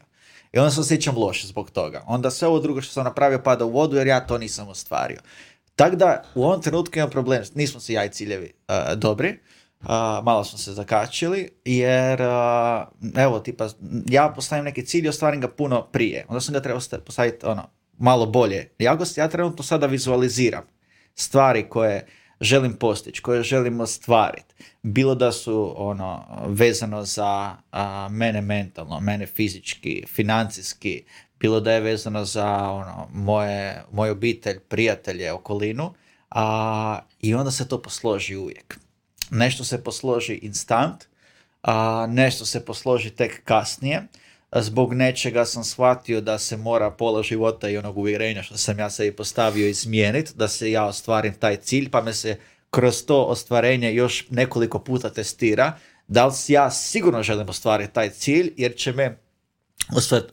I onda se osjećam loše zbog toga. Onda sve ovo drugo što sam napravio pada u vodu jer ja to nisam ostvario. Tako da u ovom trenutku imam problem, nismo si ja ciljevi uh, dobri, uh, malo smo se zakačili, jer uh, evo, tipa, ja postavim neki cilj i ostvarim ga puno prije. Onda sam ga trebao postaviti ono, malo bolje. Ja, ja trenutno sada vizualiziram stvari koje želim postići, koje želim ostvariti. Bilo da su ono vezano za mene mentalno, mene fizički, financijski, bilo da je vezano za ono, moje, moju obitelj, prijatelje, okolinu, a, i onda se to posloži uvijek. Nešto se posloži instant, a nešto se posloži tek kasnije, zbog nečega sam shvatio da se mora pola života i onog uvjerenja što sam ja sebi postavio izmijeniti, da se ja ostvarim taj cilj, pa me se kroz to ostvarenje još nekoliko puta testira, da li ja sigurno želim ostvariti taj cilj, jer će me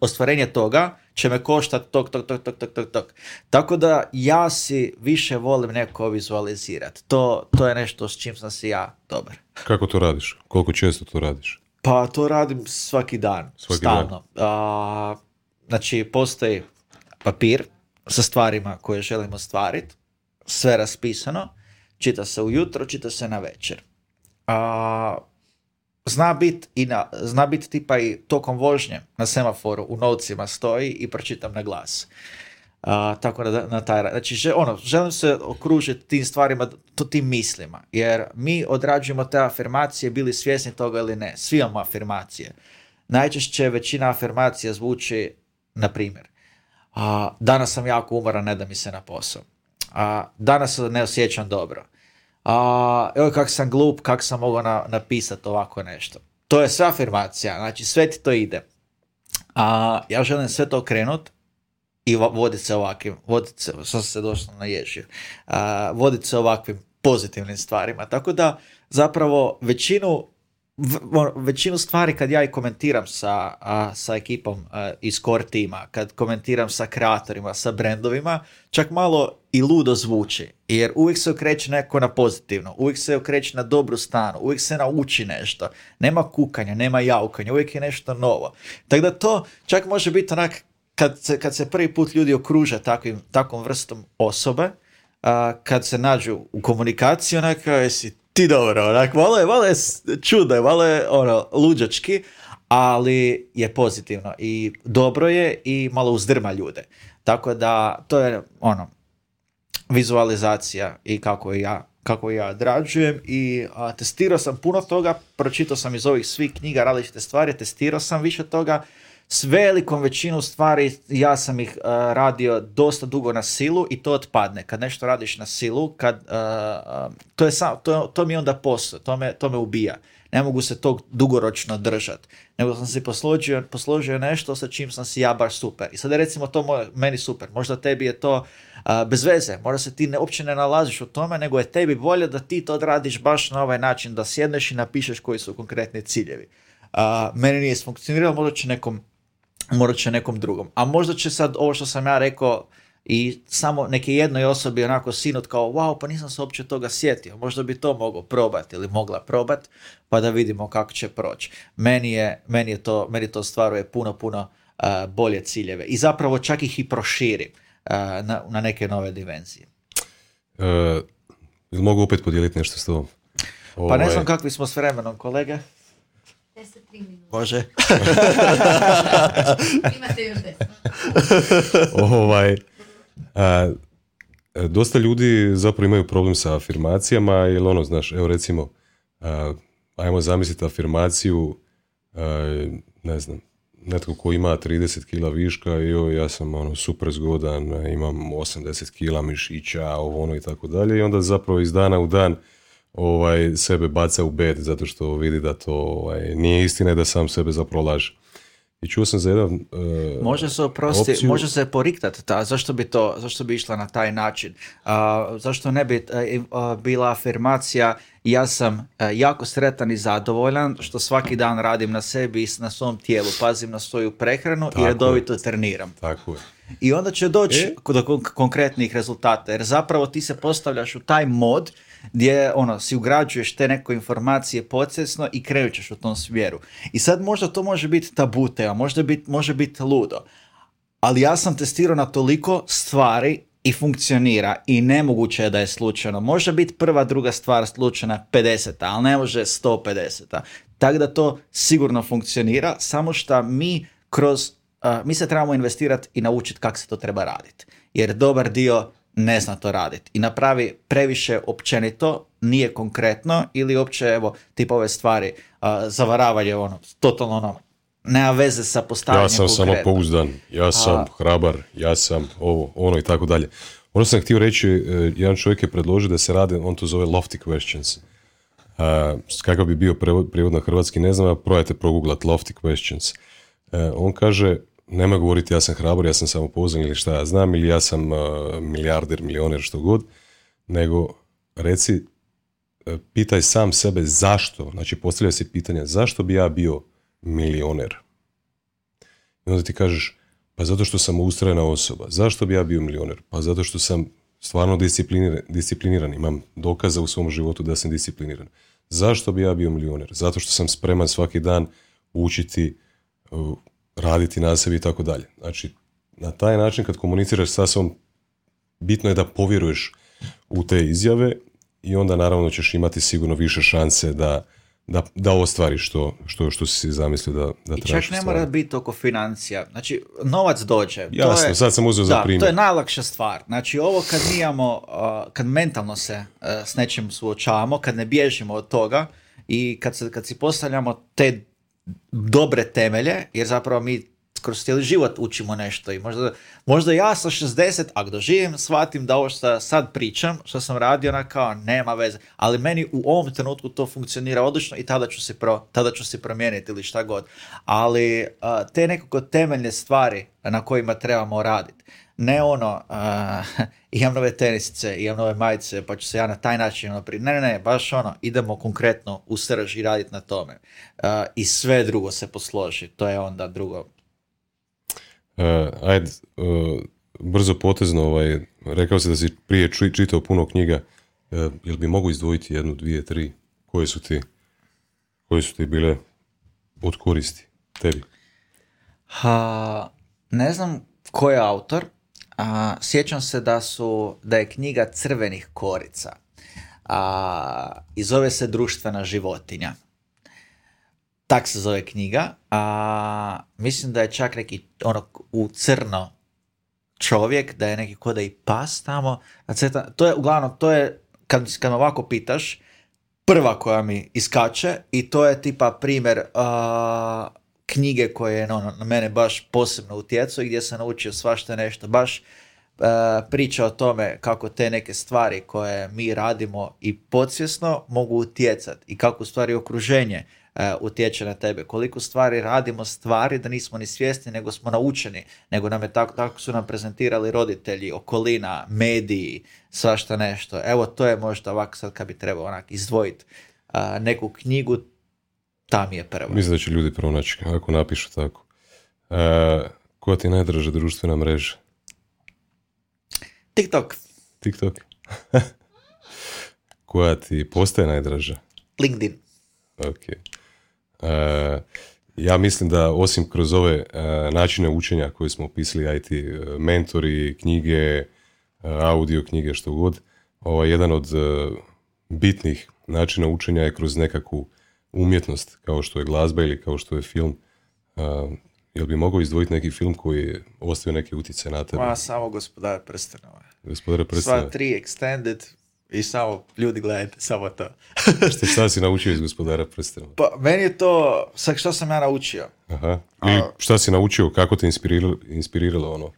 ostvarenje toga će me koštati tok, tok, tok, tok, tok, tok, tok. Tako da ja si više volim neko vizualizirati. To, to je nešto s čim sam si ja dobar. Kako to radiš? Koliko često to radiš? Pa to radim svaki dan, svaki stalno. Dan. znači, postoji papir sa stvarima koje želimo ostvariti, sve raspisano, čita se ujutro, čita se na večer. A, zna biti i na, zna bit tipa i tokom vožnje na semaforu u novcima stoji i pročitam na glas. A, tako na, na taj Znači, ono, želim se okružiti tim stvarima, to tim mislima. Jer mi odrađujemo te afirmacije, bili svjesni toga ili ne. Svi imamo afirmacije. Najčešće većina afirmacija zvuči, na primjer, a, danas sam jako umoran, ne da mi se na posao. A, danas se ne osjećam dobro. A, evo kak sam glup, kak sam mogao na, napisati ovako nešto. To je sve afirmacija, znači sve ti to ide. A, ja želim sve to okrenut i voditi se ovakvim, voditi se, sam se doslovno naježio, voditi se ovakvim pozitivnim stvarima. Tako da zapravo većinu većinu stvari kad ja i komentiram sa, sa ekipom iz core tima, kad komentiram sa kreatorima, sa brendovima, čak malo i ludo zvuči. Jer uvijek se okreće neko na pozitivno, uvijek se okreće na dobru stanu, uvijek se nauči nešto. Nema kukanja, nema jaukanja, uvijek je nešto novo. Tako da to čak može biti onak kad se, kad se prvi put ljudi okruže takvim, takvom vrstom osobe, a, kad se nađu u komunikaciji, onako, jesi ti dobro, onak, malo je, malo je čudo, malo je ono, luđački, ali je pozitivno i dobro je i malo uzdrma ljude. Tako da to je ono, vizualizacija i kako ja kako ja odrađujem i a, testirao sam puno toga, pročitao sam iz ovih svih knjiga različite stvari, testirao sam više toga, s velikom većinom stvari ja sam ih uh, radio dosta dugo na silu i to otpadne. Kad nešto radiš na silu, kad, uh, to, je sam, to, to mi onda posao, to me, to me ubija. Ne mogu se tog dugoročno držati. Nego sam si posložio, posložio nešto sa čim sam si ja baš super. I sad je recimo to moj, meni super. Možda tebi je to uh, bez veze. Možda se ti ne, uopće ne nalaziš u tome, nego je tebi bolje da ti to odradiš baš na ovaj način, da sjedneš i napišeš koji su konkretni ciljevi. Meni nije funkcioniralo, možda će nekom morat će nekom drugom. A možda će sad ovo što sam ja rekao i samo neke jednoj osobi onako sinut kao wow, pa nisam se uopće toga sjetio. Možda bi to mogao probati ili mogla probati pa da vidimo kako će proći. Meni, je, meni, je to, meni to stvaruje puno, puno uh, bolje ciljeve i zapravo čak ih i proširi uh, na, na neke nove dimenzije. Uh, mogu opet podijeliti nešto s tobom? Pa ne ovaj- znam kakvi smo s vremenom, kolege. 10 Može. Imate još ovaj, a, dosta ljudi zapravo imaju problem sa afirmacijama, jer ono, znaš, evo recimo, a, ajmo zamisliti afirmaciju, a, ne znam, netko ko ima 30 kila viška i joj, ja sam ono super zgodan, imam 80 kila mišića, ovo ono i tako dalje i onda zapravo iz dana u dan ovaj, sebe baca u bed zato što vidi da to ovaj, nije istina i da sam sebe zapravo laže. I čuo sam za jedan uh, Može se oprosti, opciju- može se poriktati ta, zašto bi to, zašto bi išla na taj način? A, zašto ne bi a, bila afirmacija ja sam a, jako sretan i zadovoljan što svaki dan radim na sebi i na svom tijelu, pazim na svoju prehranu Tako i je. redovito treniram. Tako je. I onda će doći E? do kon- konkretnih rezultata, jer zapravo ti se postavljaš u taj mod gdje ono, si ugrađuješ te neke informacije podsvjesno i krenut ćeš u tom smjeru. I sad možda to može biti tabu tema, možda bit, može biti ludo, ali ja sam testirao na toliko stvari i funkcionira i nemoguće je da je slučajno. Može biti prva, druga stvar slučajna 50, ali ne može 150. Tako da to sigurno funkcionira, samo što mi kroz, a, mi se trebamo investirati i naučiti kako se to treba raditi. Jer dobar dio ne zna to raditi i napravi previše općenito, nije konkretno ili uopće evo tip ove stvari, a, zavaravanje ono, totalno ono, nema veze sa postavljanjem Ja sam samo pouzdan, ja sam hrabar, ja sam ovo, ono i tako dalje. Ono sam htio reći, e, jedan čovjek je predložio da se radi, on to zove lofty questions. Uh, kakav bi bio prevod, na hrvatski, ne znam, a probajte proguglat lofty questions. E, on kaže, nema govoriti ja sam hrabar, ja sam samo pouzdan ili šta ja znam, ili ja sam uh, milijarder, milioner, što god, nego reci, e, pitaj sam sebe zašto, znači postavlja si pitanje zašto bi ja bio milioner? I onda ti kažeš, pa zato što sam ustrajna osoba. Zašto bi ja bio milioner? Pa zato što sam stvarno discipliniran, discipliniran. Imam dokaza u svom životu da sam discipliniran. Zašto bi ja bio milioner? Zato što sam spreman svaki dan učiti, uh, raditi na sebi i tako dalje. Znači, na taj način kad komuniciraš sa sobom, bitno je da povjeruješ u te izjave i onda naravno ćeš imati sigurno više šanse da, da, da ostvariš što, što, što si zamislio da, da I čak ne ostvariti. mora biti oko financija. Znači, novac dođe. To Jasno, je, sad sam uzeo za da, primjer. to je najlakša stvar. Znači, ovo kad mi imamo, uh, kad mentalno se uh, s nečim suočavamo, kad ne bježimo od toga i kad, se, kad si postavljamo te dobre temelje, jer zapravo mi kroz cijeli život učimo nešto i možda, možda ja sa 60, ako doživim, shvatim da ovo što sad pričam, što sam radio, ona kao nema veze, ali meni u ovom trenutku to funkcionira odlično i tada ću se, pro, tada ću se promijeniti ili šta god. Ali a, te nekako temeljne stvari na kojima trebamo raditi. Ne ono, a, imam nove tenisice, imam nove majice, pa ću se ja na taj način ono pri... Ne, ne, ne, baš ono, idemo konkretno u srž i raditi na tome. A, I sve drugo se posloži, to je onda drugo. E, ajde, e, brzo potezno, ovaj, rekao si da si prije či- čitao puno knjiga. E, jel bi mogu izdvojiti jednu, dvije, tri? Koje su ti, koje su ti bile od koristi tebi? Ha, ne znam ko je autor, a, sjećam se da su, da je knjiga Crvenih korica a, i zove se Društvena životinja. Tak se zove knjiga, a mislim da je čak neki ono u crno čovjek, da je neki ko da i pas tamo. nacrtan. To je uglavnom, to je, kad, kad ovako pitaš, prva koja mi iskače i to je tipa primjer a, knjige koje je ono, na mene baš posebno utjecao i gdje sam naučio svašta nešto. Baš a, priča o tome kako te neke stvari koje mi radimo i podsvjesno mogu utjecati i kako stvari okruženje utječe na tebe. Koliko stvari radimo stvari da nismo ni svjesni nego smo naučeni, nego nam je tako, tako su nam prezentirali roditelji, okolina, mediji, svašta nešto. Evo to je možda ovako sad kad bi trebao onak izdvojiti a, neku knjigu, ta mi je prva. Mislim da će ljudi pronaći ako napišu tako. E, koja ti je najdraža društvena mreža? TikTok, TikTok? koja ti postaje najdraža? LinkedIn. Ok. E, ja mislim da osim kroz ove e, načine učenja koje smo opisali, IT, e, mentori, knjige, audio knjige, što god, ovaj, jedan od bitnih načina učenja je kroz nekakvu umjetnost, kao što je glazba ili kao što je film. Jel bi mogao izdvojiti neki film koji je ostavio neke utjece na tebe? Ma, samo gospodar prstenova. Gospodare Sva predstave, tri extended i samo ljudi gledajte, samo to. šta, šta si naučio iz gospodara prstenova? Pa meni je to, sad što sam ja naučio? Aha. Ili šta si naučio, kako te inspiriralo, inspiriralo ono?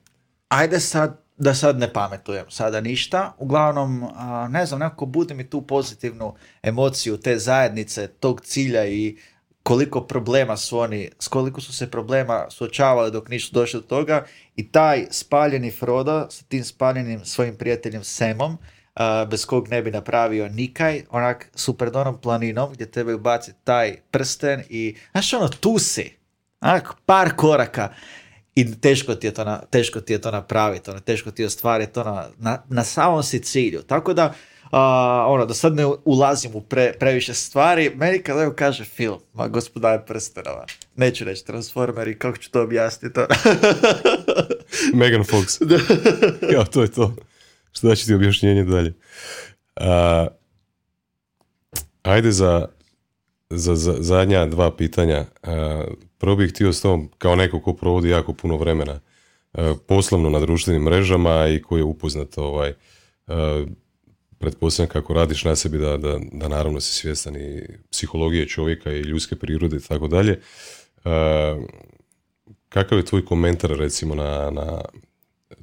Ajde sad da sad ne pametujem sada ništa. Uglavnom, ne znam, nekako budi mi tu pozitivnu emociju te zajednice, tog cilja i koliko problema su oni, s koliko su se problema suočavali dok nisu došli do toga i taj spaljeni Frodo sa tim spaljenim svojim prijateljem Semom, bez kog ne bi napravio nikaj, onak su pred onom planinom gdje trebaju baciti taj prsten i, znaš ono, tu si, onak, par koraka i teško ti je to, na, teško ti je to napraviti, ono, teško ti je ostvariti to na, na, na samom si cilju. Tako da, ono, da sad ne ulazim u pre, previše stvari, meni kad evo kaže film, ma gospodar prstenova, neću reći Transformeri, kako ću to objasniti? Megan Fox. ja, to je to. Što znači objašnjenje dalje? Uh, ajde za, za, za, zadnja dva pitanja. Uh, prvo bih htio s tom, kao neko ko provodi jako puno vremena uh, poslovno na društvenim mrežama i koji je upoznat ovaj, uh, pretpostavljam kako radiš na sebi da, da, da naravno si svjestan i psihologije čovjeka i ljudske prirode i tako dalje. Kakav je tvoj komentar recimo na, na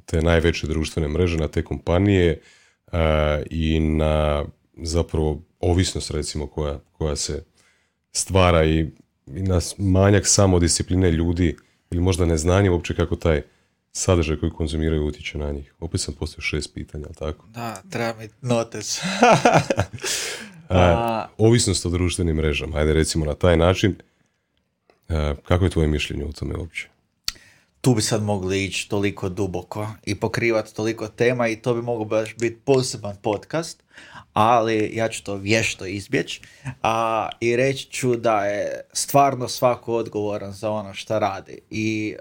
te najveće društvene mreže, na te kompanije i na zapravo ovisnost recimo koja, koja se stvara i, i na manjak samodiscipline ljudi ili možda neznanje uopće kako taj sadržaj koji konzumiraju utječe na njih. Opet sam postavio šest pitanja, ali tako? Da, treba mi notes. ovisnost o društvenim mrežama, ajde recimo na taj način. kako je tvoje mišljenje o tome uopće? Tu bi sad mogli ići toliko duboko i pokrivati toliko tema i to bi mogao baš biti poseban podcast, ali ja ću to vješto izbjeći a, i reći ću da je stvarno svako odgovoran za ono što radi. I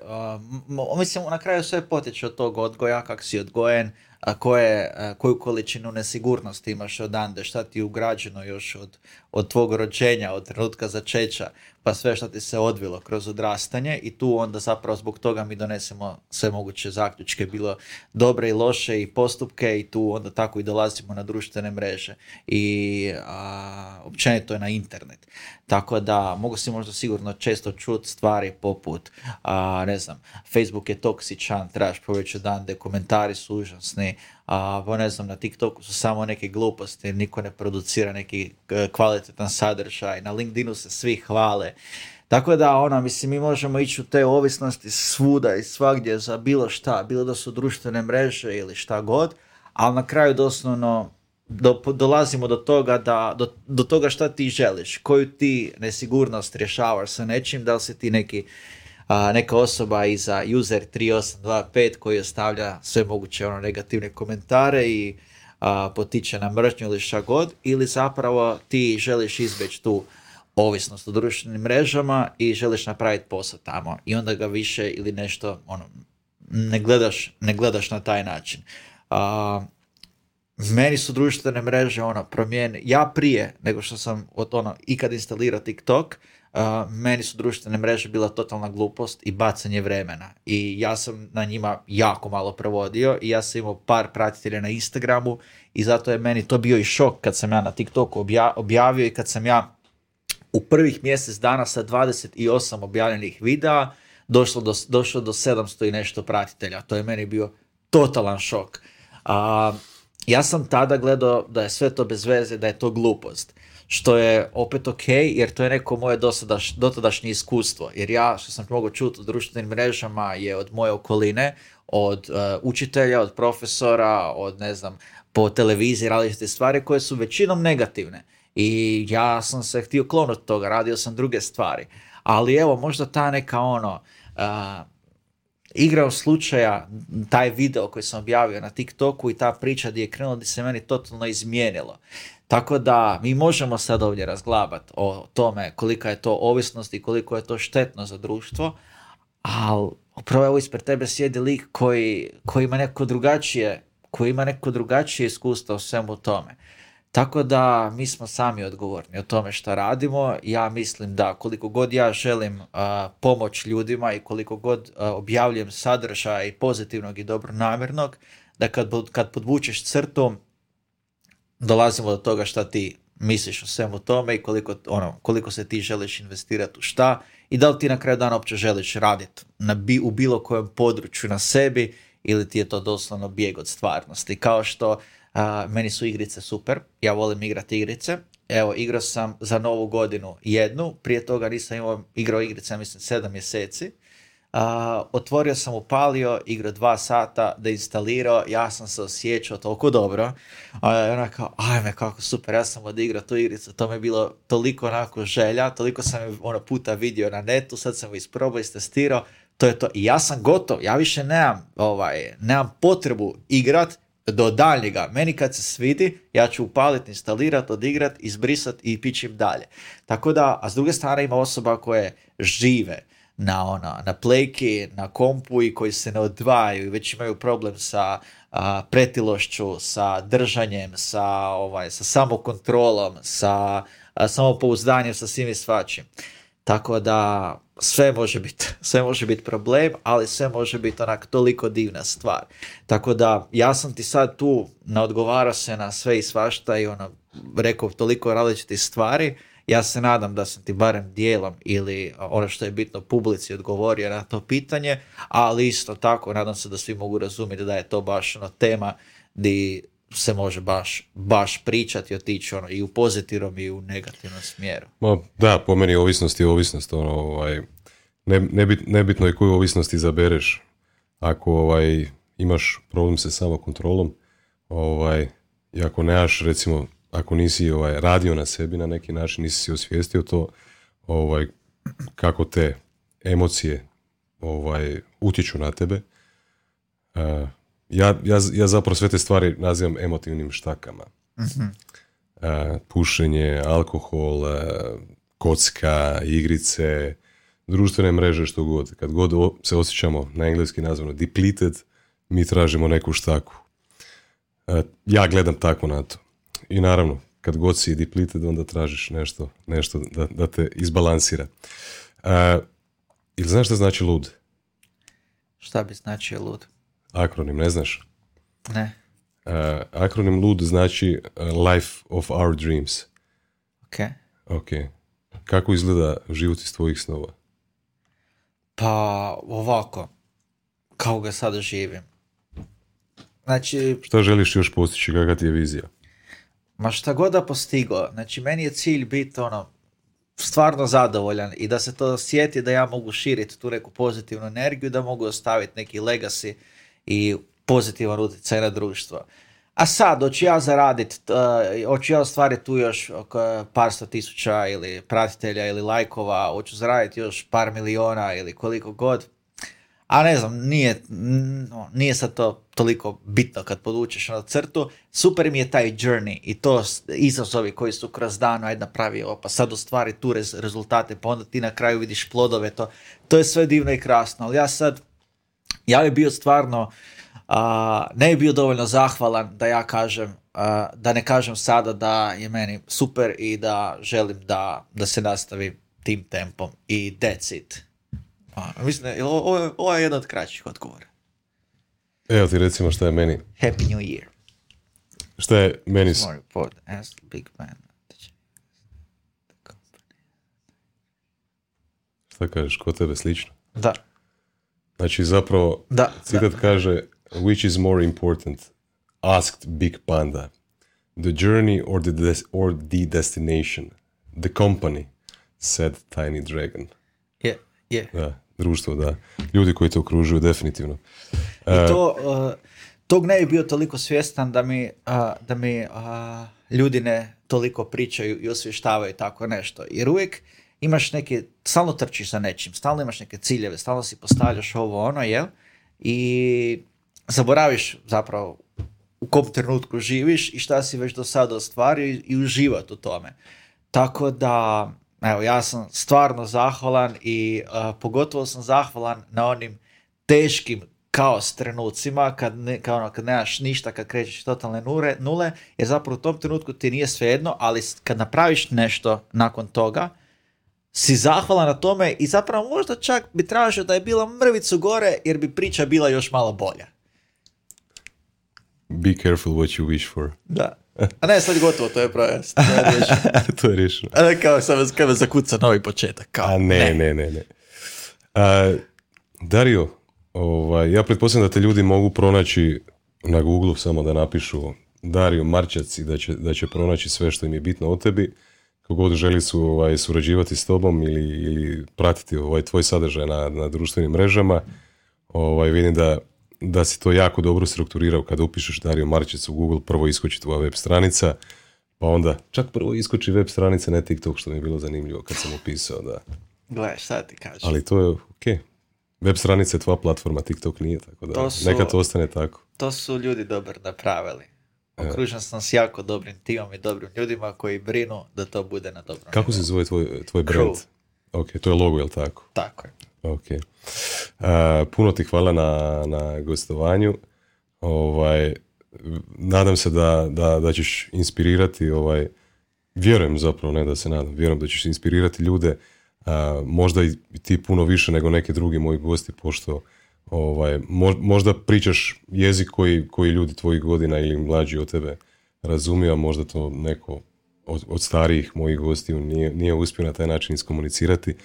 mislim na kraju sve potiče od tog odgoja, kak si odgojen, a koje, koju količinu nesigurnosti imaš odande, šta ti je ugrađeno još od, od tvog rođenja, od trenutka začeća, pa sve što ti se odvilo kroz odrastanje i tu onda zapravo zbog toga mi donesemo sve moguće zaključke, bilo dobre i loše i postupke i tu onda tako i dolazimo na društvene mreže i a, općenito je na internet. Tako da mogu si možda sigurno često čuti stvari poput, a, ne znam, Facebook je toksičan, trebaš poveći dan, komentari su užasni, a pa ne znam, na TikToku su samo neke gluposti, niko ne producira neki e, kvalitetan sadržaj, na LinkedInu se svi hvale. Tako da, ona, mislim, mi možemo ići u te ovisnosti svuda i svagdje za bilo šta, bilo da su društvene mreže ili šta god, ali na kraju doslovno do, dolazimo do toga da, do, do toga šta ti želiš, koju ti nesigurnost rješavaš sa nečim, da li si ti neki a, neka osoba iza user 3825 koji ostavlja sve moguće ono negativne komentare i a, potiče na mržnju ili šta god, ili zapravo ti želiš izbjeći tu ovisnost o društvenim mrežama i želiš napraviti posao tamo i onda ga više ili nešto ono, ne, gledaš, ne gledaš na taj način. A, meni su društvene mreže ono promijene, ja prije nego što sam od ono ikad instalirao TikTok, meni su društvene mreže bila totalna glupost i bacanje vremena. I ja sam na njima jako malo provodio i ja sam imao par pratitelja na Instagramu i zato je meni to bio i šok kad sam ja na TikToku objavio i kad sam ja u prvih mjesec dana sa 28 objavljenih videa došlo do, došlo do 700 i nešto pratitelja. To je meni bio totalan šok. A, ja sam tada gledao da je sve to bez veze, da je to glupost što je opet ok, jer to je neko moje dosadaš, dotadašnje iskustvo. Jer ja, što sam mogao čuti u društvenim mrežama, je od moje okoline, od uh, učitelja, od profesora, od ne znam, po televiziji različite stvari koje su većinom negativne. I ja sam se htio klonuti toga, radio sam druge stvari. Ali evo, možda ta neka ono, uh, igra slučaja, taj video koji sam objavio na TikToku i ta priča gdje je krenulo, gdje se meni totalno izmijenilo. Tako da mi možemo sad ovdje razglabati o tome kolika je to ovisnost i koliko je to štetno za društvo, ali upravo evo ispred tebe sjedi lik koji, koji ima neko drugačije, koji ima neko drugačije iskustvo u svemu tome. Tako da mi smo sami odgovorni o tome što radimo. Ja mislim da koliko god ja želim uh, pomoć ljudima i koliko god uh, objavljujem sadržaj pozitivnog i dobronamjernog, da kad, kad podvučeš crtom dolazimo do toga šta ti misliš o svemu tome i koliko, ono, koliko se ti želiš investirati u šta i da li ti na kraju dana uopće želiš raditi na, u bilo kojem području na sebi ili ti je to doslovno bijeg od stvarnosti. Kao što meni su igrice super, ja volim igrati igrice, Evo, igrao sam za novu godinu jednu, prije toga nisam imao, igrao igrice, mislim, sedam mjeseci. Uh, otvorio sam, upalio, igrao dva sata, da instalirao, ja sam se osjećao toliko dobro. A ona kao, ajme, kako super, ja sam odigrao tu igricu, to mi je bilo toliko onako želja, toliko sam je ono puta vidio na netu, sad sam isprobao, istestirao, to je to. I ja sam gotov, ja više nemam, ovaj, nemam potrebu igrat, do daljnjega. Meni kad se svidi, ja ću upaliti, instalirati, odigrati, izbrisati i pićim dalje. Tako da, a s druge strane ima osoba koje žive na ona, na plejki, na kompu i koji se ne odvajaju i već imaju problem sa a, pretilošću, sa držanjem, sa, ovaj, sa samokontrolom, sa a, samopouzdanjem, sa svim i svačim. Tako da sve može biti, sve može biti problem, ali sve može biti onak toliko divna stvar. Tako da ja sam ti sad tu naodgovara se na sve i svašta i ono rekao toliko različitih stvari. Ja se nadam da sam ti barem dijelom ili ono što je bitno publici odgovorio na to pitanje, ali isto tako nadam se da svi mogu razumjeti da je to baš ono tema di se može baš, baš pričati otići ono, i u pozitivnom i u negativnom smjeru. Ma, da, po meni ovisnost je ovisnost. Ono, ovaj, ne, nebit, nebitno je koju ovisnost izabereš. Ako ovaj, imaš problem sa samokontrolom, ovaj, i ako nemaš, recimo, ako nisi ovaj, radio na sebi na neki način, nisi si osvijestio to, ovaj, kako te emocije ovaj, utječu na tebe, uh, ja, ja, ja zapravo sve te stvari nazivam emotivnim štakama. mm pušenje, alkohol, kocka, igrice, društvene mreže, što god. Kad god se osjećamo na engleski nazvano depleted, mi tražimo neku štaku. ja gledam tako na to. I naravno, kad god si depleted, onda tražiš nešto, nešto da, da te izbalansira. ili znaš šta znači lud? Šta bi značio lud? Akronim, ne znaš? Ne. Uh, akronim LUD znači uh, Life of Our Dreams. Ok. Ok. Kako izgleda život iz tvojih snova? Pa ovako, kao ga sada živim. Znači... Šta želiš još postići, kakva ti je vizija? Ma šta god da postigo, znači meni je cilj biti ono, stvarno zadovoljan i da se to osjeti da ja mogu širiti tu neku pozitivnu energiju, da mogu ostaviti neki legacy i pozitivan utjecaj na društvo. A sad, hoću ja zaraditi, uh, hoću ja ostvariti tu još oko par sto tisuća ili pratitelja ili lajkova, hoću zaraditi još par miliona ili koliko god. A ne znam, nije, nije sad to toliko bitno kad podučeš na crtu. Super mi je taj journey i to izazovi koji su kroz dan, ajde napravi ovo, pa sad ostvari tu rezultate, pa onda ti na kraju vidiš plodove, to, to je sve divno i krasno. Ali ja sad ja bi bio stvarno, a, ne bi bio dovoljno zahvalan da ja kažem, da ne kažem sada da je meni super i da želim da, da se nastavi tim tempom i that's it. A, mislim, ovo, ovo je jedan od kraćih odgovora. Evo ti recimo šta je meni. Happy New Year. Šta je meni... Big Šta kažeš, kod tebe slično? Da. Znači zapravo da, citat kaže which is more important? Asked Big Panda. The journey or the, des or the destination? The company, said Tiny Dragon. Je, je. Da, društvo, da. Ljudi koji to okružuju, definitivno. I to, uh, tog ne bi bio toliko svjestan da mi, uh, da mi uh, ljudi ne toliko pričaju i osvještavaju tako nešto. Jer uvijek imaš neke, stalno trčiš za nečim, stalno imaš neke ciljeve, stalno si postavljaš ovo ono, jel? I zaboraviš zapravo u kom trenutku živiš i šta si već do sada ostvario i uživati u tome. Tako da, evo, ja sam stvarno zahvalan i pogotovo sam zahvalan na onim teškim kaos trenucima kad, ne, kao ono, kad nemaš ništa, kad krećeš totalne nule, nule, jer zapravo u tom trenutku ti nije svejedno, ali kad napraviš nešto nakon toga, si zahvala na tome i zapravo možda čak bi tražio da je bila mrvicu gore jer bi priča bila još malo bolja. Be careful what you wish for. Da. A ne, sad gotovo, to je pravi. to je riješeno. A ne, kao sam kada zakuca novi početak. Kao, A ne, ne, ne, ne. Uh, Dario, ovaj, ja pretpostavljam da te ljudi mogu pronaći na Google samo da napišu Dario Marčac i da će, da će pronaći sve što im je bitno o tebi. Kogod želi su ovaj, surađivati s tobom ili, ili pratiti ovaj, tvoj sadržaj na, na društvenim mrežama, ovaj, vidim da, da si to jako dobro strukturirao kada upišeš Dario Marčac u Google, prvo iskoči tvoja web stranica, pa onda čak prvo iskoči web stranica, ne TikTok, što mi je bilo zanimljivo kad sam upisao. Da. Gledaj, šta ti kažeš? Ali to je ok. Web stranica je tvoja platforma, TikTok nije, tako da To su- neka to ostane tako. To su ljudi dobro napravili. Okružen sam s jako dobrim timom i dobrim ljudima koji brinu da to bude na dobrom Kako se zove tvoj, tvoj brand? Crew. Ok, to je logo, jel tako? Tako je. Ok. A, puno ti hvala na, na gostovanju. Ovaj, nadam se da, da, da ćeš inspirirati, ovaj, vjerujem zapravo, ne da se nadam, vjerujem da ćeš inspirirati ljude, a, možda i ti puno više nego neki drugi moji gosti, pošto ovaj, mo- možda pričaš jezik koji, koji ljudi tvojih godina ili mlađi od tebe razumiju, a možda to neko od, od starijih mojih gostiju nije, nije uspio na taj način iskomunicirati,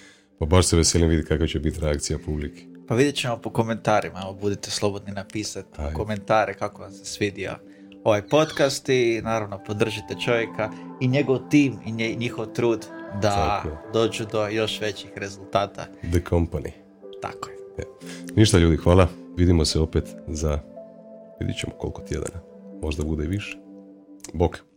pa baš se veselim vidjeti kakva će biti reakcija publike. Pa vidjet ćemo po komentarima, evo budite slobodni napisati Ajde. komentare kako vam se svidio ovaj podcast i naravno podržite čovjeka i njegov tim i nje- njihov trud da Tako dođu do još većih rezultata. The Company. Tako je. Ništa ljudi, hvala. Vidimo se opet za, vidit ćemo koliko tjedana. Možda bude i više. Bok.